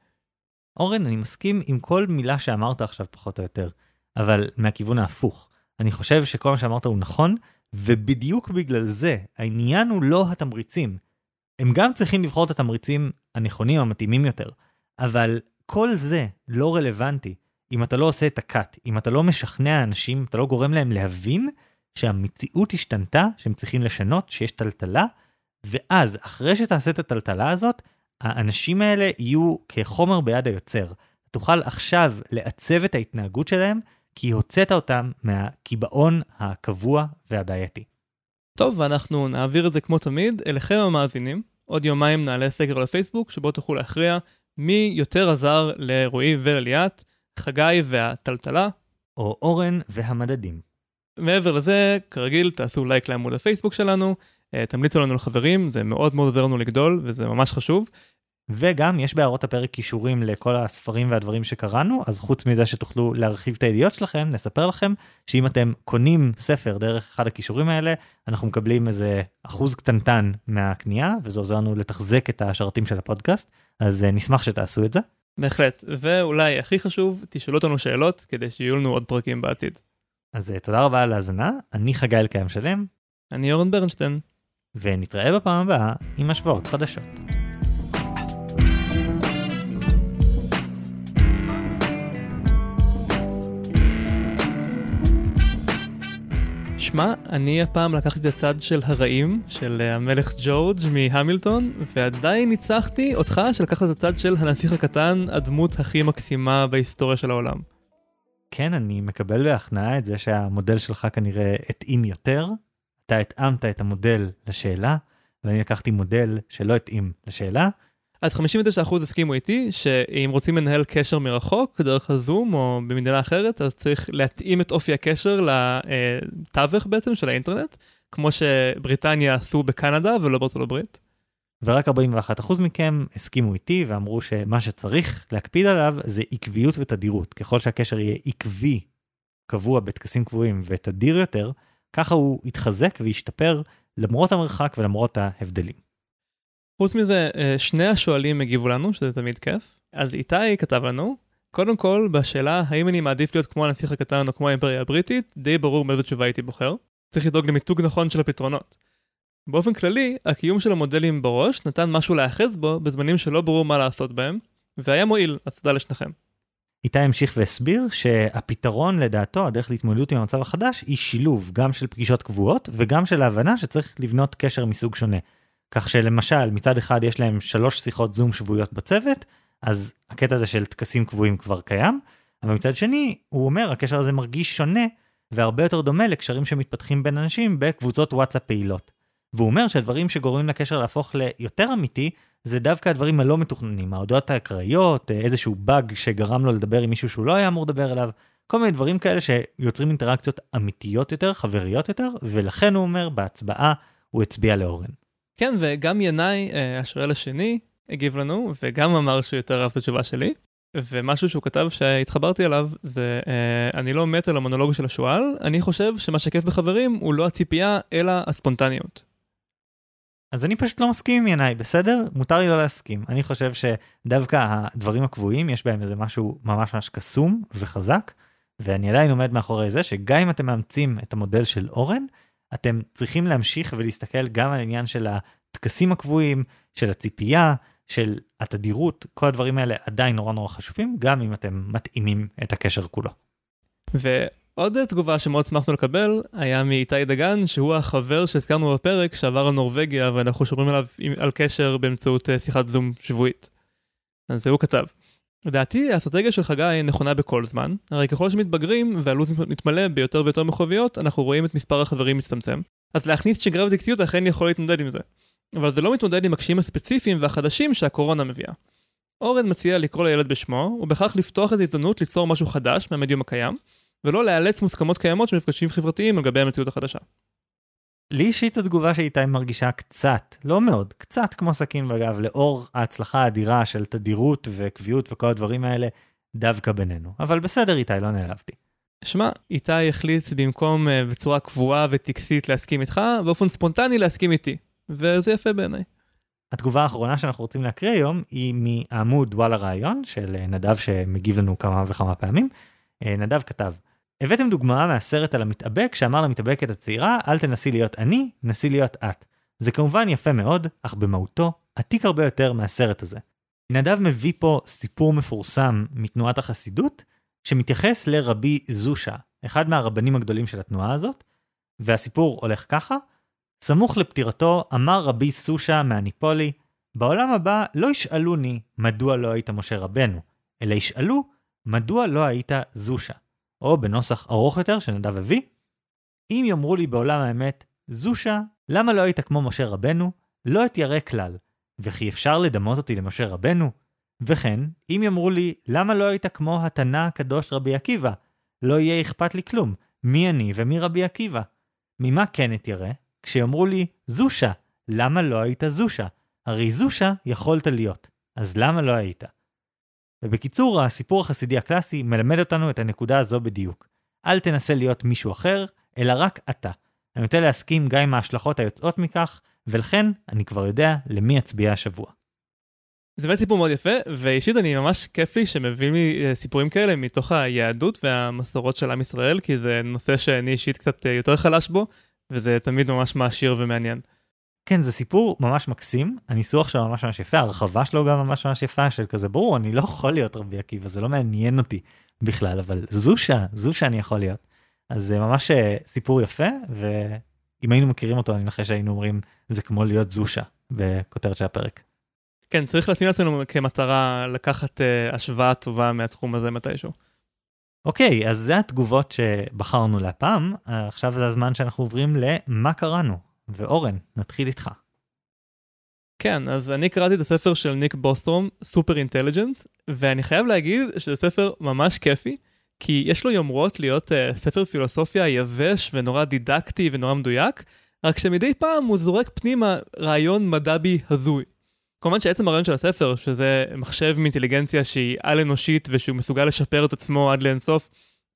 אורן, אני מסכים עם כל מילה שאמרת עכשיו פחות או יותר, אבל מהכיוון ההפוך. אני חושב שכל מה שאמרת הוא נכון, ובדיוק בגלל זה, העניין הוא לא התמריצים. הם גם צריכים לבחור את התמריצים הנכונים, המתאימים יותר, אבל כל זה לא רלוונטי אם אתה לא עושה את הקאט, אם אתה לא משכנע אנשים, אתה לא גורם להם להבין שהמציאות השתנתה, שהם צריכים לשנות, שיש טלטלה, ואז, אחרי שתעשה את הטלטלה הזאת, האנשים האלה יהיו כחומר ביד היוצר. תוכל עכשיו לעצב את ההתנהגות שלהם, כי הוצאת אותם מהקיבעון הקבוע והבעייתי.
טוב, ואנחנו נעביר את זה כמו תמיד אליכם המאזינים. עוד יומיים נעלה סקר לפייסבוק, שבו תוכלו להכריע מי יותר עזר לרועי ולליאת, חגי והטלטלה.
או אורן והמדדים.
מעבר לזה, כרגיל, תעשו לייק לעמוד הפייסבוק שלנו, תמליצו לנו לחברים, זה מאוד מאוד עוזר לנו לגדול וזה ממש חשוב.
וגם יש בהערות הפרק כישורים לכל הספרים והדברים שקראנו, אז חוץ מזה שתוכלו להרחיב את הידיעות שלכם, נספר לכם שאם אתם קונים ספר דרך אחד הכישורים האלה, אנחנו מקבלים איזה אחוז קטנטן מהקנייה, וזה עוזר לנו לתחזק את השרתים של הפודקאסט, אז אה, נשמח שתעשו את זה.
בהחלט, ואולי הכי חשוב, תשאלו אותנו שאלות כדי שיהיו לנו עוד פרקים בעתיד.
אז אה, תודה רבה על ההאזנה, אני חגי אלקיים שלם.
אני אורן ברנשטיין.
ונתראה בפעם הבאה עם השוואות חדשות.
שמע, אני הפעם לקחתי את הצד של הרעים, של המלך ג'ורג' מהמילטון, ועדיין ניצחתי אותך שלקחת את הצד של הנסיך הקטן, הדמות הכי מקסימה בהיסטוריה של העולם.
כן, אני מקבל בהכנעה את זה שהמודל שלך כנראה התאים יותר. אתה התאמת את המודל לשאלה, ואני לקחתי מודל שלא התאים לשאלה.
אז 59% הסכימו איתי שאם רוצים לנהל קשר מרחוק דרך הזום או במדינה אחרת, אז צריך להתאים את אופי הקשר לתווך בעצם של האינטרנט, כמו שבריטניה עשו בקנדה ולא בארצות הברית.
ורק 41% מכם הסכימו איתי ואמרו שמה שצריך להקפיד עליו זה עקביות ותדירות. ככל שהקשר יהיה עקבי, קבוע בטקסים קבועים ותדיר יותר, ככה הוא יתחזק וישתפר למרות המרחק ולמרות ההבדלים.
חוץ מזה, אה, שני השואלים הגיבו לנו, שזה תמיד כיף. אז איתי כתב לנו, קודם כל, בשאלה האם אני מעדיף להיות כמו הנסיך הקטן או כמו האימפריה הבריטית, די ברור מאיזו תשובה הייתי בוחר. צריך לדאוג למיתוג נכון של הפתרונות. באופן כללי, הקיום של המודלים בראש נתן משהו להיאחז בו בזמנים שלא ברור מה לעשות בהם, והיה מועיל, אז תודה לשניכם.
איתי המשיך והסביר שהפתרון לדעתו, הדרך להתמודדות עם המצב החדש, היא שילוב גם של פגישות קבועות וגם של ההבנה שצריך לבנות קשר מסוג שונה. כך שלמשל מצד אחד יש להם שלוש שיחות זום שבועיות בצוות, אז הקטע הזה של טקסים קבועים כבר קיים, אבל מצד שני הוא אומר הקשר הזה מרגיש שונה והרבה יותר דומה לקשרים שמתפתחים בין אנשים בקבוצות וואטסאפ פעילות. והוא אומר שהדברים שגורמים לקשר להפוך ליותר אמיתי זה דווקא הדברים הלא מתוכננים, ההודעות האקראיות, איזשהו באג שגרם לו לדבר עם מישהו שהוא לא היה אמור לדבר אליו, כל מיני דברים כאלה שיוצרים אינטראקציות אמיתיות יותר, חבריות יותר, ולכן הוא אומר בהצבעה הוא הצביע לאורן.
כן, וגם ינאי, אה, השואל השני, הגיב לנו, וגם אמר שהוא יותר אהב את התשובה שלי. ומשהו שהוא כתב שהתחברתי אליו זה אה, אני לא מת על המונולוג של השועל, אני חושב שמה שכיף בחברים הוא לא הציפייה אלא הספונטניות.
אז אני פשוט לא מסכים עם ינאי, בסדר? מותר לי לא להסכים. אני חושב שדווקא הדברים הקבועים יש בהם איזה משהו ממש ממש קסום וחזק, ואני עדיין עומד מאחורי זה שגם אם אתם מאמצים את המודל של אורן, אתם צריכים להמשיך ולהסתכל גם על העניין של הטקסים הקבועים, של הציפייה, של התדירות, כל הדברים האלה עדיין נורא נורא חשובים, גם אם אתם מתאימים את הקשר כולו.
עוד תגובה שמאוד שמחנו לקבל היה מאיתי דגן, שהוא החבר שהזכרנו בפרק שעבר לנורבגיה ואנחנו שומרים עליו על קשר באמצעות אה, שיחת זום שבועית. אז זה הוא כתב. לדעתי האסטרטגיה של חגי נכונה בכל זמן, הרי ככל שמתבגרים והלו"ז מתמלא ביותר ויותר מחוביות, אנחנו רואים את מספר החברים מצטמצם. אז להכניס שגרה וטקסיות אכן יכול להתמודד עם זה. אבל זה לא מתמודד עם הקשיים הספציפיים והחדשים שהקורונה מביאה. אורן מציע לקרוא לילד בשמו, ובכך לפתוח את ההזדמנות ליצור משהו חדש מהמדיום הקיים, ולא לאלץ מוסכמות קיימות של מפגשים חברתיים על גבי המציאות החדשה.
לי אישית התגובה שאיתי מרגישה קצת, לא מאוד, קצת כמו סכין בגב, לאור ההצלחה האדירה של תדירות וקביעות וכל הדברים האלה, דווקא בינינו. אבל בסדר איתי, לא נעלבתי.
שמע, איתי החליט במקום uh, בצורה קבועה וטקסית להסכים איתך, באופן ספונטני להסכים איתי. וזה יפה בעיניי.
התגובה האחרונה שאנחנו רוצים להקריא היום היא מעמוד וואלה רעיון של אה, נדב שמגיב לנו כמה וכמה פעמים. אה, נדב כתב, הבאתם דוגמה מהסרט על המתאבק שאמר למתאבקת הצעירה אל תנסי להיות אני, נסי להיות את. זה כמובן יפה מאוד, אך במהותו עתיק הרבה יותר מהסרט הזה. נדב מביא פה סיפור מפורסם מתנועת החסידות, שמתייחס לרבי זושה, אחד מהרבנים הגדולים של התנועה הזאת, והסיפור הולך ככה, סמוך לפטירתו אמר רבי סושה מהניפולי, בעולם הבא לא ישאלוני מדוע לא היית משה רבנו, אלא ישאלו מדוע לא היית זושה. או בנוסח ארוך יותר שנדב הביא, אם יאמרו לי בעולם האמת, זושה, למה לא היית כמו משה רבנו? לא אתיירא כלל, וכי אפשר לדמות אותי למשה רבנו? וכן, אם יאמרו לי, למה לא היית כמו התנא הקדוש רבי עקיבא? לא יהיה אכפת לי כלום, מי אני ומי רבי עקיבא? ממה כן אתיירא? כשיאמרו לי, זושה, למה לא היית זושה? הרי זושה יכולת להיות, אז למה לא היית? ובקיצור, הסיפור החסידי הקלאסי מלמד אותנו את הנקודה הזו בדיוק. אל תנסה להיות מישהו אחר, אלא רק אתה. אני נוטה להסכים גם עם ההשלכות היוצאות מכך, ולכן אני כבר יודע למי אצביע השבוע.
זה באמת סיפור מאוד יפה, ואישית אני ממש כיף לי שמביאים לי אה, סיפורים כאלה מתוך היהדות והמסורות של עם ישראל, כי זה נושא שאני אישית קצת אה, יותר חלש בו, וזה תמיד ממש מעשיר ומעניין.
כן זה סיפור ממש מקסים הניסוח שלו ממש ממש יפה הרחבה שלו גם ממש ממש יפה של כזה ברור אני לא יכול להיות רבי עקיבא זה לא מעניין אותי בכלל אבל זושה זושה אני יכול להיות. אז זה ממש אה, סיפור יפה ואם היינו מכירים אותו אני מנחש שהיינו אומרים זה כמו להיות זושה בכותרת של הפרק.
כן צריך לשים לעצמנו כמטרה לקחת uh, השוואה טובה מהתחום הזה מתישהו.
אוקיי אז זה התגובות שבחרנו להפעם עכשיו זה הזמן שאנחנו עוברים למה קראנו ואורן, נתחיל איתך.
כן, אז אני קראתי את הספר של ניק בוסטרום, סופר אינטליג'נס, ואני חייב להגיד שזה ספר ממש כיפי, כי יש לו יומרות להיות uh, ספר פילוסופיה יבש ונורא דידקטי ונורא מדויק, רק שמדי פעם הוא זורק פנימה רעיון מדבי הזוי. כמובן שעצם הרעיון של הספר, שזה מחשב מאינטליגנציה שהיא על-אנושית ושהוא מסוגל לשפר את עצמו עד לאינסוף,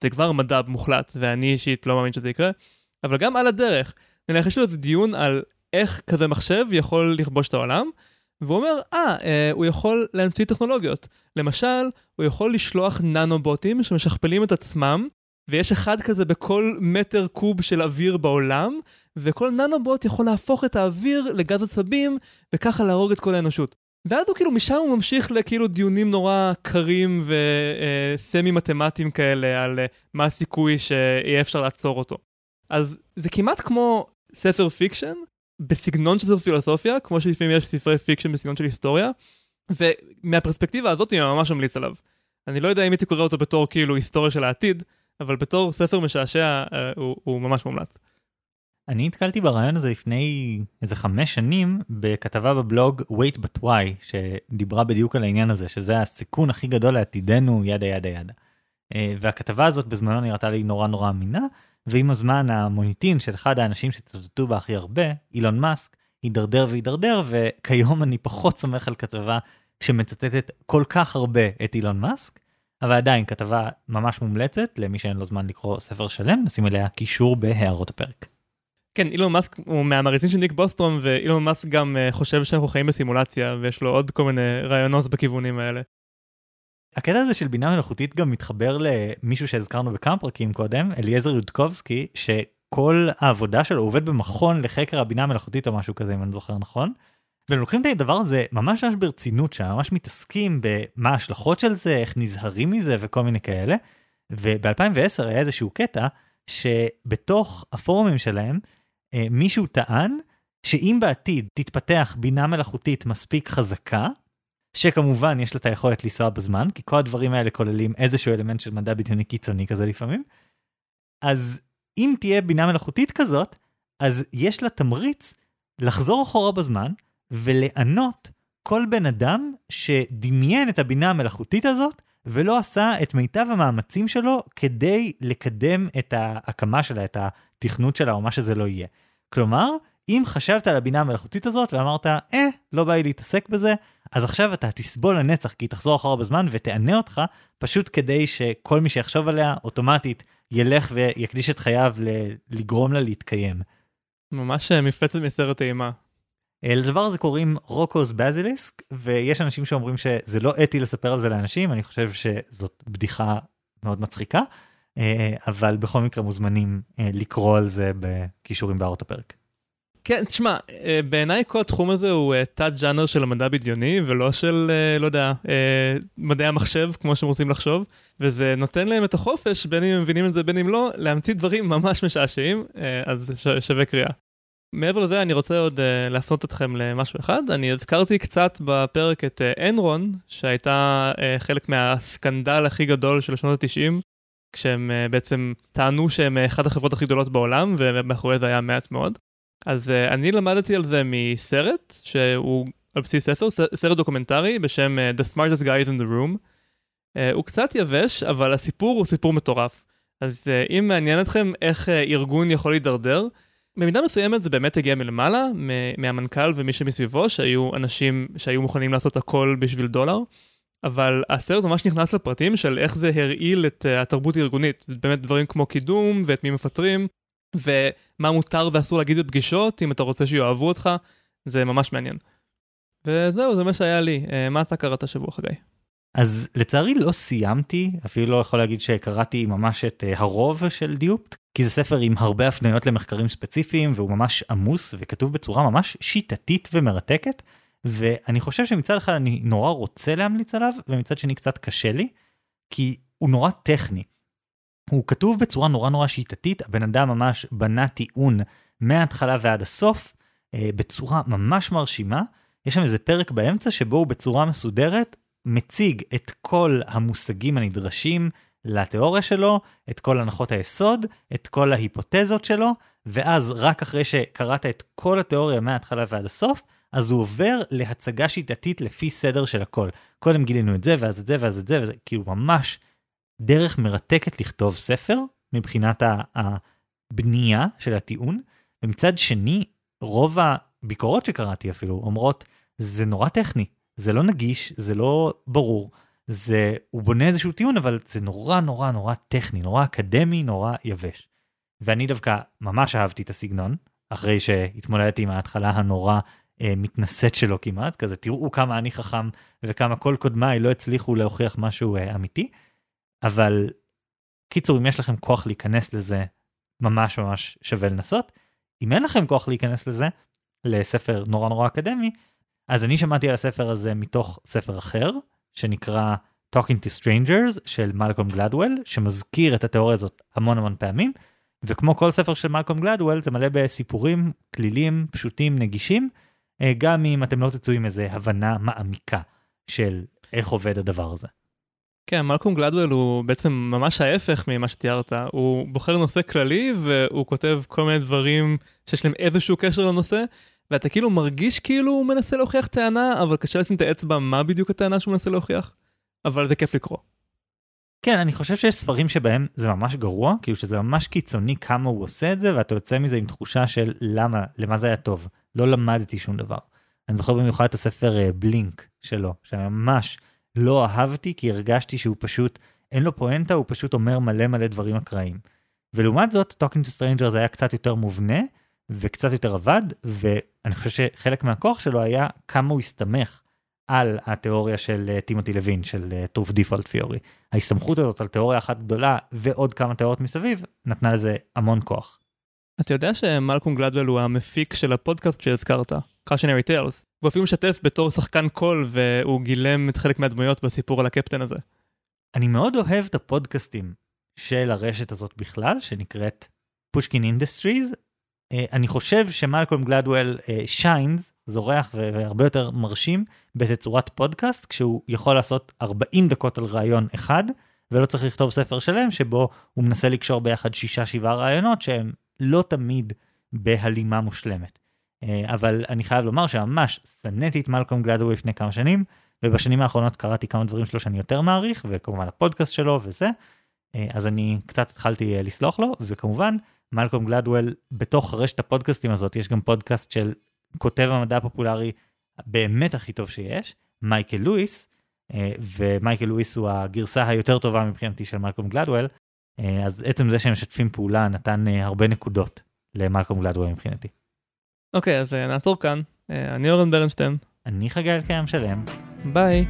זה כבר מדע מוחלט, ואני אישית לא מאמין שזה יקרה, אבל גם על הדרך, נניח יש לו איזה דיון על איך כזה מחשב יכול לכבוש את העולם, והוא אומר, אה, אה, הוא יכול להמציא טכנולוגיות. למשל, הוא יכול לשלוח ננובוטים שמשכפלים את עצמם, ויש אחד כזה בכל מטר קוב של אוויר בעולם, וכל ננובוט יכול להפוך את האוויר לגז עצבים, וככה להרוג את כל האנושות. ואז הוא כאילו, משם הוא ממשיך לכאילו דיונים נורא קרים וסמי אה, כאלה על אה, מה הסיכוי שיהיה אפשר לעצור אותו. אז זה כמעט כמו ספר fiction, בסגנון של פילוסופיה, כמו שלפעמים יש ספרי fiction בסגנון של היסטוריה, ומהפרספקטיבה הזאת אני ממש ממליץ עליו. אני לא יודע אם הייתי קורא אותו בתור כאילו היסטוריה של העתיד, אבל בתור ספר משעשע אה, הוא, הוא ממש מומלץ.
אני נתקלתי ברעיון הזה לפני איזה חמש שנים בכתבה בבלוג wait but why שדיברה בדיוק על העניין הזה שזה הסיכון הכי גדול לעתידנו ידה ידה ידה. אה, והכתבה הזאת בזמנו נראתה לי נורא נורא אמינה ועם הזמן המוניטין של אחד האנשים שצטטו בה הכי הרבה, אילון מאסק, הידרדר והידרדר, וכיום אני פחות סומך על כתבה שמצטטת כל כך הרבה את אילון מאסק, אבל עדיין כתבה ממש מומלצת למי שאין לו זמן לקרוא ספר שלם, נשים אליה קישור בהערות הפרק.
כן, אילון מאסק הוא מהמריצים של ניק בוסטרום, ואילון מאסק גם uh, חושב שאנחנו חיים בסימולציה, ויש לו עוד כל מיני רעיונות בכיוונים האלה.
הקטע הזה של בינה מלאכותית גם מתחבר למישהו שהזכרנו בכמה פרקים קודם, אליעזר יודקובסקי, שכל העבודה שלו עובד במכון לחקר הבינה המלאכותית או משהו כזה אם אני זוכר נכון. והם לוקחים את הדבר הזה ממש ממש ברצינות שם, ממש מתעסקים במה ההשלכות של זה, איך נזהרים מזה וכל מיני כאלה. וב-2010 היה איזשהו קטע שבתוך הפורומים שלהם אה, מישהו טען שאם בעתיד תתפתח בינה מלאכותית מספיק חזקה, שכמובן יש לה את היכולת לנסוע בזמן, כי כל הדברים האלה כוללים איזשהו אלמנט של מדע בדיוני קיצוני כזה לפעמים, אז אם תהיה בינה מלאכותית כזאת, אז יש לה תמריץ לחזור אחורה בזמן ולענות כל בן אדם שדמיין את הבינה המלאכותית הזאת ולא עשה את מיטב המאמצים שלו כדי לקדם את ההקמה שלה, את התכנות שלה או מה שזה לא יהיה. כלומר, אם חשבת על הבינה המלאכותית הזאת ואמרת, אה, לא בא לי להתעסק בזה, אז עכשיו אתה תסבול לנצח כי היא תחזור אחורה בזמן ותענה אותך, פשוט כדי שכל מי שיחשוב עליה אוטומטית ילך ויקדיש את חייו לגרום לה להתקיים.
ממש אה, מפלצת מסרט אימה.
אה, לדבר הזה קוראים רוקוס בזיליסק ויש אנשים שאומרים שזה לא אתי לספר על זה לאנשים אני חושב שזאת בדיחה מאוד מצחיקה אה, אבל בכל מקרה מוזמנים לקרוא על זה בכישורים בהערות הפרק.
כן, תשמע, אה, בעיניי כל התחום הזה הוא אה, תת-ג'אנר של המדע בדיוני, ולא של, אה, לא יודע, מדעי המחשב, כמו שהם רוצים לחשוב, וזה נותן להם את החופש, בין אם הם מבינים את זה, בין אם לא, להמציא דברים ממש משעשעים, אז שווה קריאה. מעבר לזה, אני רוצה עוד להפנות אתכם למשהו אחד. אני הזכרתי קצת בפרק את אנרון, שהייתה חלק מהסקנדל הכי גדול של שנות ה-90, כשהם בעצם טענו שהם אחת החברות הכי גדולות בעולם, ומאחורי זה היה מעט מאוד. אז uh, אני למדתי על זה מסרט, שהוא על בסיס ספר, סרט דוקומנטרי בשם אה, The Smartest Guys in the Room. אה, הוא קצת יבש, אבל הסיפור הוא סיפור מטורף. אז אה, אם מעניין אתכם איך אה, ארגון יכול להידרדר, במידה מסוימת זה באמת הגיע מלמעלה, מהמנכ"ל ומי שמסביבו, שהיו אנשים שהיו מוכנים לעשות הכל בשביל דולר. אבל הסרט ממש נכנס לפרטים של איך זה הרעיל את התרבות הארגונית. באמת דברים כמו קידום ואת מי מפטרים, ומה מותר ואסור להגיד בפגישות, אם אתה רוצה שיאהבו אותך, זה ממש מעניין. וזהו, זה מה שהיה לי. אה, מה אתה קראת השבוע, חגי?
אז לצערי לא סיימתי, אפילו לא יכול להגיד שקראתי ממש את אה, הרוב של דיופט, כי זה ספר עם הרבה הפניות למחקרים ספציפיים, והוא ממש עמוס וכתוב בצורה ממש שיטתית ומרתקת, ואני חושב שמצד אחד אני נורא רוצה להמליץ עליו, ומצד שני קצת קשה לי, כי הוא נורא טכני. הוא כתוב בצורה נורא נורא שיטתית, הבן אדם ממש בנה טיעון מההתחלה ועד הסוף, אה, בצורה ממש מרשימה. יש שם איזה פרק באמצע שבו הוא בצורה מסודרת מציג את כל המושגים הנדרשים לתיאוריה שלו, את כל הנחות היסוד, את כל ההיפותזות שלו, ואז רק אחרי שקראת את כל התיאוריה מההתחלה ועד הסוף, אז הוא עובר להצגה שיטתית לפי סדר של הכל. קודם גילינו את זה, ואז את זה, ואז את זה, וזה כאילו ממש דרך מרתקת לכתוב ספר מבחינת הבנייה של הטיעון, ומצד שני, רוב הביקורות שקראתי אפילו אומרות, זה נורא טכני, זה לא נגיש, זה לא ברור, זה, הוא בונה איזשהו טיעון, אבל זה נורא נורא נורא טכני, נורא אקדמי, נורא יבש. ואני דווקא ממש אהבתי את הסגנון, אחרי שהתמודדתי עם ההתחלה הנורא אה, מתנשאת שלו כמעט, כזה תראו כמה אני חכם וכמה כל קודמיי לא הצליחו להוכיח משהו אה, אמיתי. אבל קיצור אם יש לכם כוח להיכנס לזה ממש ממש שווה לנסות. אם אין לכם כוח להיכנס לזה לספר נורא נורא אקדמי אז אני שמעתי על הספר הזה מתוך ספר אחר שנקרא Talking to Strangers של מלקום גלדוול שמזכיר את התיאוריה הזאת המון המון פעמים וכמו כל ספר של מלקום גלדוול זה מלא בסיפורים כלילים פשוטים נגישים אה, גם אם אתם לא תצאו עם איזה הבנה מעמיקה של איך עובד הדבר הזה.
כן, מלקום גלדוול הוא בעצם ממש ההפך ממה שתיארת, הוא בוחר נושא כללי והוא כותב כל מיני דברים שיש להם איזשהו קשר לנושא, ואתה כאילו מרגיש כאילו הוא מנסה להוכיח טענה, אבל קשה לשים את האצבע מה בדיוק הטענה שהוא מנסה להוכיח, אבל זה כיף לקרוא.
כן, אני חושב שיש ספרים שבהם זה ממש גרוע, כאילו שזה ממש קיצוני כמה הוא עושה את זה, ואתה יוצא מזה עם תחושה של למה, למה זה היה טוב. לא למדתי שום דבר. אני זוכר במיוחד את הספר בלינק אה, שלו, שממש לא אהבתי כי הרגשתי שהוא פשוט, אין לו פואנטה, הוא פשוט אומר מלא מלא דברים אקראיים. ולעומת זאת, Talking to Strangers היה קצת יותר מובנה וקצת יותר עבד, ואני חושב שחלק מהכוח שלו היה כמה הוא הסתמך על התיאוריה של אה, טימותי לוין, של Truth Default Theory. ההסתמכות הזאת על תיאוריה אחת גדולה ועוד כמה תיאוריות מסביב, נתנה לזה המון כוח.
אתה יודע שמלקום גלדוול הוא המפיק של הפודקאסט שהזכרת, Cautionary Tales. הוא אפילו משתף בתור שחקן קול והוא גילם את חלק מהדמויות בסיפור על הקפטן הזה.
אני מאוד אוהב את הפודקאסטים של הרשת הזאת בכלל, שנקראת Pushkin Industries. אני חושב שמלקום גלדוול shines, זורח והרבה יותר מרשים בתצורת פודקאסט, כשהוא יכול לעשות 40 דקות על רעיון אחד, ולא צריך לכתוב ספר שלם שבו הוא מנסה לקשור ביחד שישה שבעה רעיונות שהם לא תמיד בהלימה מושלמת. אבל אני חייב לומר שממש שנאתי את מלקום גלדוול לפני כמה שנים, ובשנים האחרונות קראתי כמה דברים שלו שאני יותר מעריך, וכמובן הפודקאסט שלו וזה, אז אני קצת התחלתי לסלוח לו, וכמובן מלקום גלדוול בתוך רשת הפודקאסטים הזאת יש גם פודקאסט של כותב המדע הפופולרי באמת הכי טוב שיש, מייקל לואיס, ומייקל לואיס הוא הגרסה היותר טובה מבחינתי של מלקום גלדוול, אז עצם זה שהם משתפים פעולה נתן הרבה נקודות למלקום גלדוול מבחינתי.
אוקיי, אז נעצור כאן. אני אורן ברנשטיין.
אני חגי אלקיים שלם.
ביי.